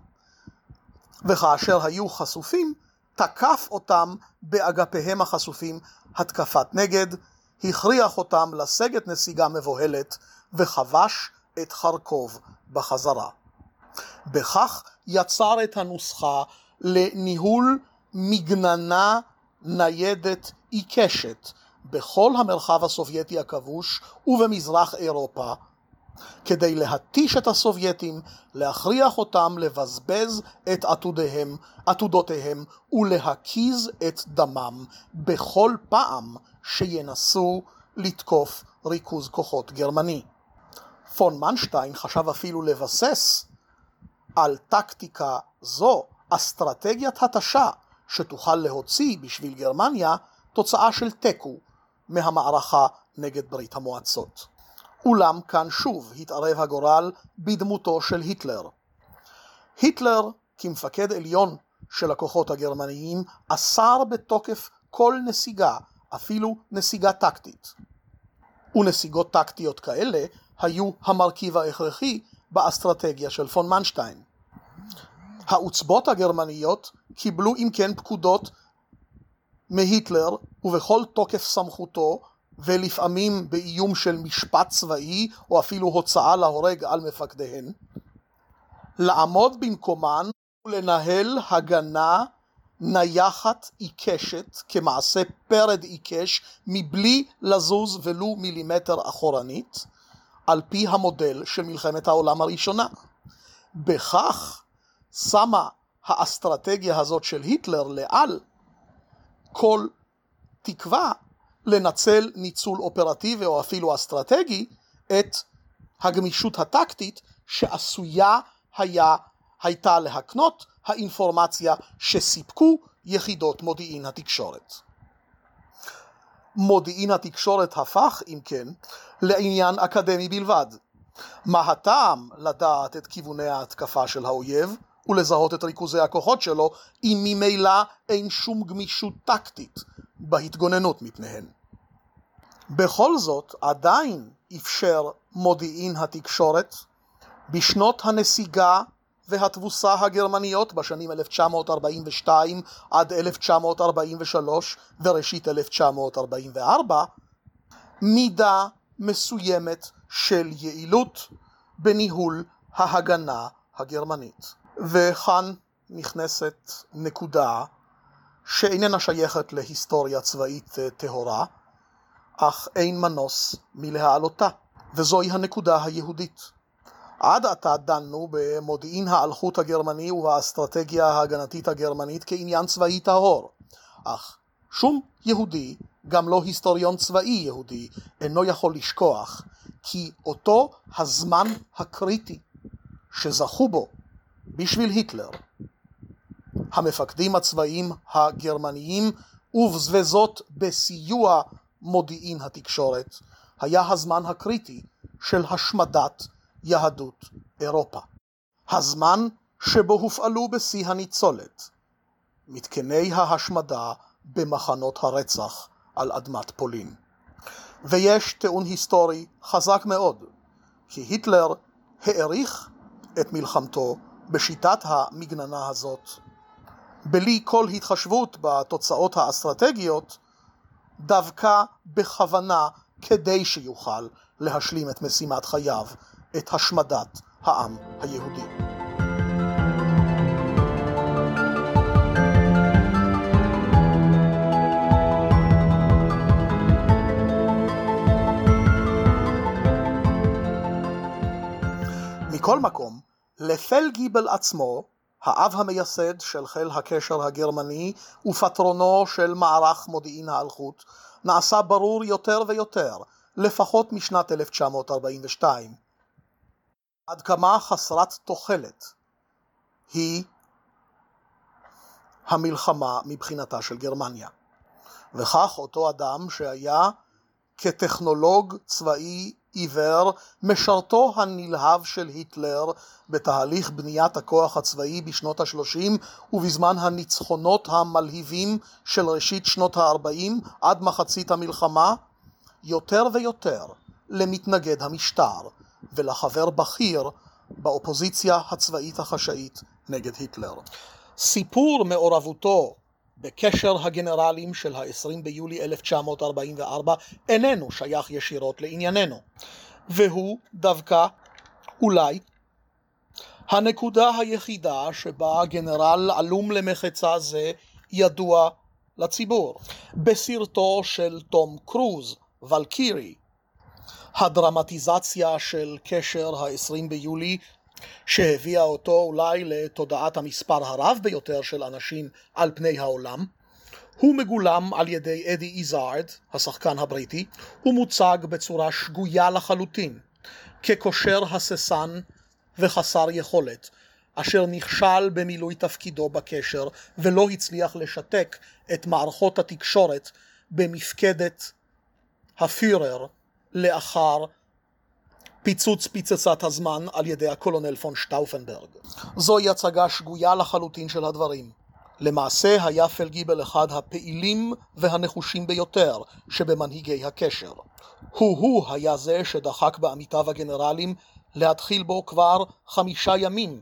וכאשר היו חשופים, תקף אותם באגפיהם החשופים התקפת נגד, הכריח אותם לסגת נסיגה מבוהלת וכבש את חרקוב בחזרה. בכך יצר את הנוסחה לניהול מגננה ניידת עיקשת בכל המרחב הסובייטי הכבוש ובמזרח אירופה כדי להתיש את הסובייטים, להכריח אותם לבזבז את עתודיהם, עתודותיהם ולהקיז את דמם בכל פעם שינסו לתקוף ריכוז כוחות גרמני. פון מנשטיין חשב אפילו לבסס על טקטיקה זו אסטרטגיית התשה שתוכל להוציא בשביל גרמניה תוצאה של תיקו מהמערכה נגד ברית המועצות. אולם כאן שוב התערב הגורל בדמותו של היטלר. היטלר, כמפקד עליון של הכוחות הגרמניים, אסר בתוקף כל נסיגה, אפילו נסיגה טקטית. ונסיגות טקטיות כאלה היו המרכיב ההכרחי באסטרטגיה של פון מנשטיין. העוצבות הגרמניות קיבלו אם כן פקודות מהיטלר ובכל תוקף סמכותו ולפעמים באיום של משפט צבאי או אפילו הוצאה להורג על מפקדיהן, לעמוד במקומן ולנהל הגנה נייחת עיקשת כמעשה פרד עיקש מבלי לזוז ולו מילימטר אחורנית על פי המודל של מלחמת העולם הראשונה. בכך שמה האסטרטגיה הזאת של היטלר לעל כל תקווה לנצל ניצול אופרטיבי או אפילו אסטרטגי את הגמישות הטקטית שעשויה היה, הייתה להקנות האינפורמציה שסיפקו יחידות מודיעין התקשורת. מודיעין התקשורת הפך, אם כן, לעניין אקדמי בלבד. מה הטעם לדעת את כיווני ההתקפה של האויב ולזהות את ריכוזי הכוחות שלו, אם ממילא אין שום גמישות טקטית בהתגוננות מפניהן. בכל זאת, עדיין אפשר מודיעין התקשורת בשנות הנסיגה והתבוסה הגרמניות בשנים 1942 עד 1943 וראשית 1944 מידה מסוימת של יעילות בניהול ההגנה הגרמנית. וכאן נכנסת נקודה שאיננה שייכת להיסטוריה צבאית אה, טהורה, אך אין מנוס מלהעלותה, וזוהי הנקודה היהודית. עד עתה דנו במודיעין האלחוט הגרמני ובאסטרטגיה ההגנתית הגרמנית כעניין צבאי טהור, אך שום יהודי, גם לא היסטוריון צבאי יהודי, אינו יכול לשכוח כי אותו הזמן הקריטי שזכו בו בשביל היטלר המפקדים הצבאיים הגרמניים ובזבזות בסיוע מודיעין התקשורת היה הזמן הקריטי של השמדת יהדות אירופה. הזמן שבו הופעלו בשיא הניצולת מתקני ההשמדה במחנות הרצח על אדמת פולין. ויש טיעון היסטורי חזק מאוד, כי היטלר העריך את מלחמתו בשיטת המגננה הזאת, בלי כל התחשבות בתוצאות האסטרטגיות, דווקא בכוונה כדי שיוכל להשלים את משימת חייו, את השמדת העם היהודי. מכל מקום, לפלגיבל עצמו, האב המייסד של חיל הקשר הגרמני ופטרונו של מערך מודיעין האלחוט, נעשה ברור יותר ויותר, לפחות משנת 1942. עד כמה חסרת תוחלת היא המלחמה מבחינתה של גרמניה. וכך אותו אדם שהיה כטכנולוג צבאי עיוור, משרתו הנלהב של היטלר בתהליך בניית הכוח הצבאי בשנות ה-30 ובזמן הניצחונות המלהיבים של ראשית שנות ה-40 עד מחצית המלחמה, יותר ויותר למתנגד המשטר ולחבר בכיר באופוזיציה הצבאית החשאית נגד היטלר. סיפור מעורבותו בקשר הגנרלים של ה-20 ביולי 1944 איננו שייך ישירות לענייננו, והוא דווקא אולי הנקודה היחידה שבה גנרל עלום למחצה זה ידוע לציבור. בסרטו של תום קרוז, ולקירי, הדרמטיזציה של קשר ה-20 ביולי שהביאה אותו אולי לתודעת המספר הרב ביותר של אנשים על פני העולם. הוא מגולם על ידי אדי איזארד, השחקן הבריטי, ומוצג בצורה שגויה לחלוטין, כקושר הססן וחסר יכולת, אשר נכשל במילוי תפקידו בקשר ולא הצליח לשתק את מערכות התקשורת במפקדת הפירר לאחר פיצוץ פצצת הזמן על ידי הקולונל פון שטאופנברג. זוהי הצגה שגויה לחלוטין של הדברים. למעשה היה פלגיבל אחד הפעילים והנחושים ביותר שבמנהיגי הקשר. הוא-הוא היה זה שדחק בעמיתיו הגנרלים להתחיל בו כבר חמישה ימים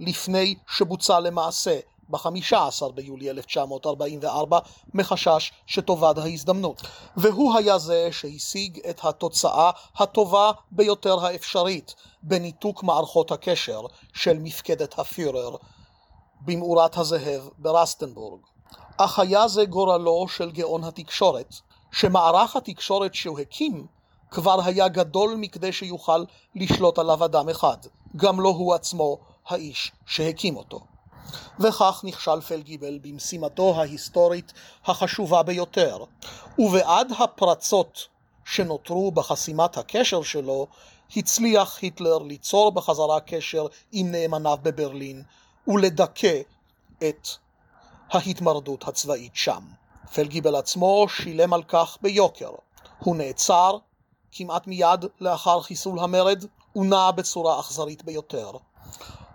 לפני שבוצע למעשה ב-15 ביולי 1944 מחשש שתאבד ההזדמנות. והוא היה זה שהשיג את התוצאה הטובה ביותר האפשרית בניתוק מערכות הקשר של מפקדת הפירר במאורת הזהב ברסטנבורג. אך היה זה גורלו של גאון התקשורת, שמערך התקשורת שהוא הקים כבר היה גדול מכדי שיוכל לשלוט עליו אדם אחד, גם לא הוא עצמו האיש שהקים אותו. וכך נכשל פלגיבל במשימתו ההיסטורית החשובה ביותר, ובעד הפרצות שנותרו בחסימת הקשר שלו, הצליח היטלר ליצור בחזרה קשר עם נאמניו בברלין ולדכא את ההתמרדות הצבאית שם. פלגיבל עצמו שילם על כך ביוקר. הוא נעצר כמעט מיד לאחר חיסול המרד ונע בצורה אכזרית ביותר.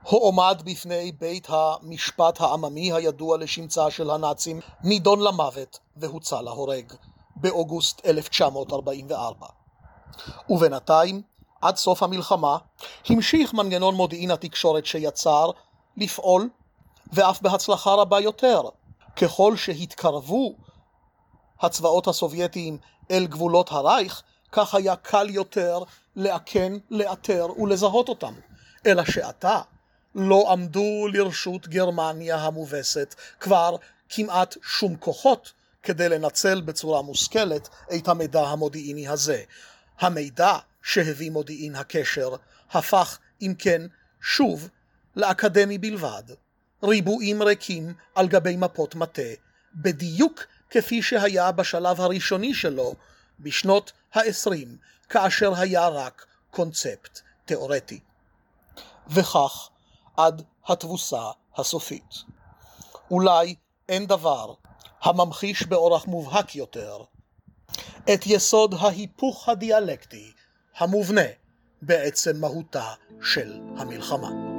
הועמד בפני בית המשפט העממי הידוע לשמצה של הנאצים, נידון למוות והוצא להורג באוגוסט 1944. ובינתיים, עד סוף המלחמה, המשיך מנגנון מודיעין התקשורת שיצר לפעול, ואף בהצלחה רבה יותר. ככל שהתקרבו הצבאות הסובייטיים אל גבולות הרייך, כך היה קל יותר לאכן, לאתר ולזהות אותם. אלא שעתה, לא עמדו לרשות גרמניה המובסת כבר כמעט שום כוחות כדי לנצל בצורה מושכלת את המידע המודיעיני הזה. המידע שהביא מודיעין הקשר הפך אם כן שוב לאקדמי בלבד. ריבועים ריקים על גבי מפות מטה, בדיוק כפי שהיה בשלב הראשוני שלו בשנות העשרים, כאשר היה רק קונספט תאורטי. וכך עד התבוסה הסופית. אולי אין דבר הממחיש באורח מובהק יותר את יסוד ההיפוך הדיאלקטי המובנה בעצם מהותה של המלחמה.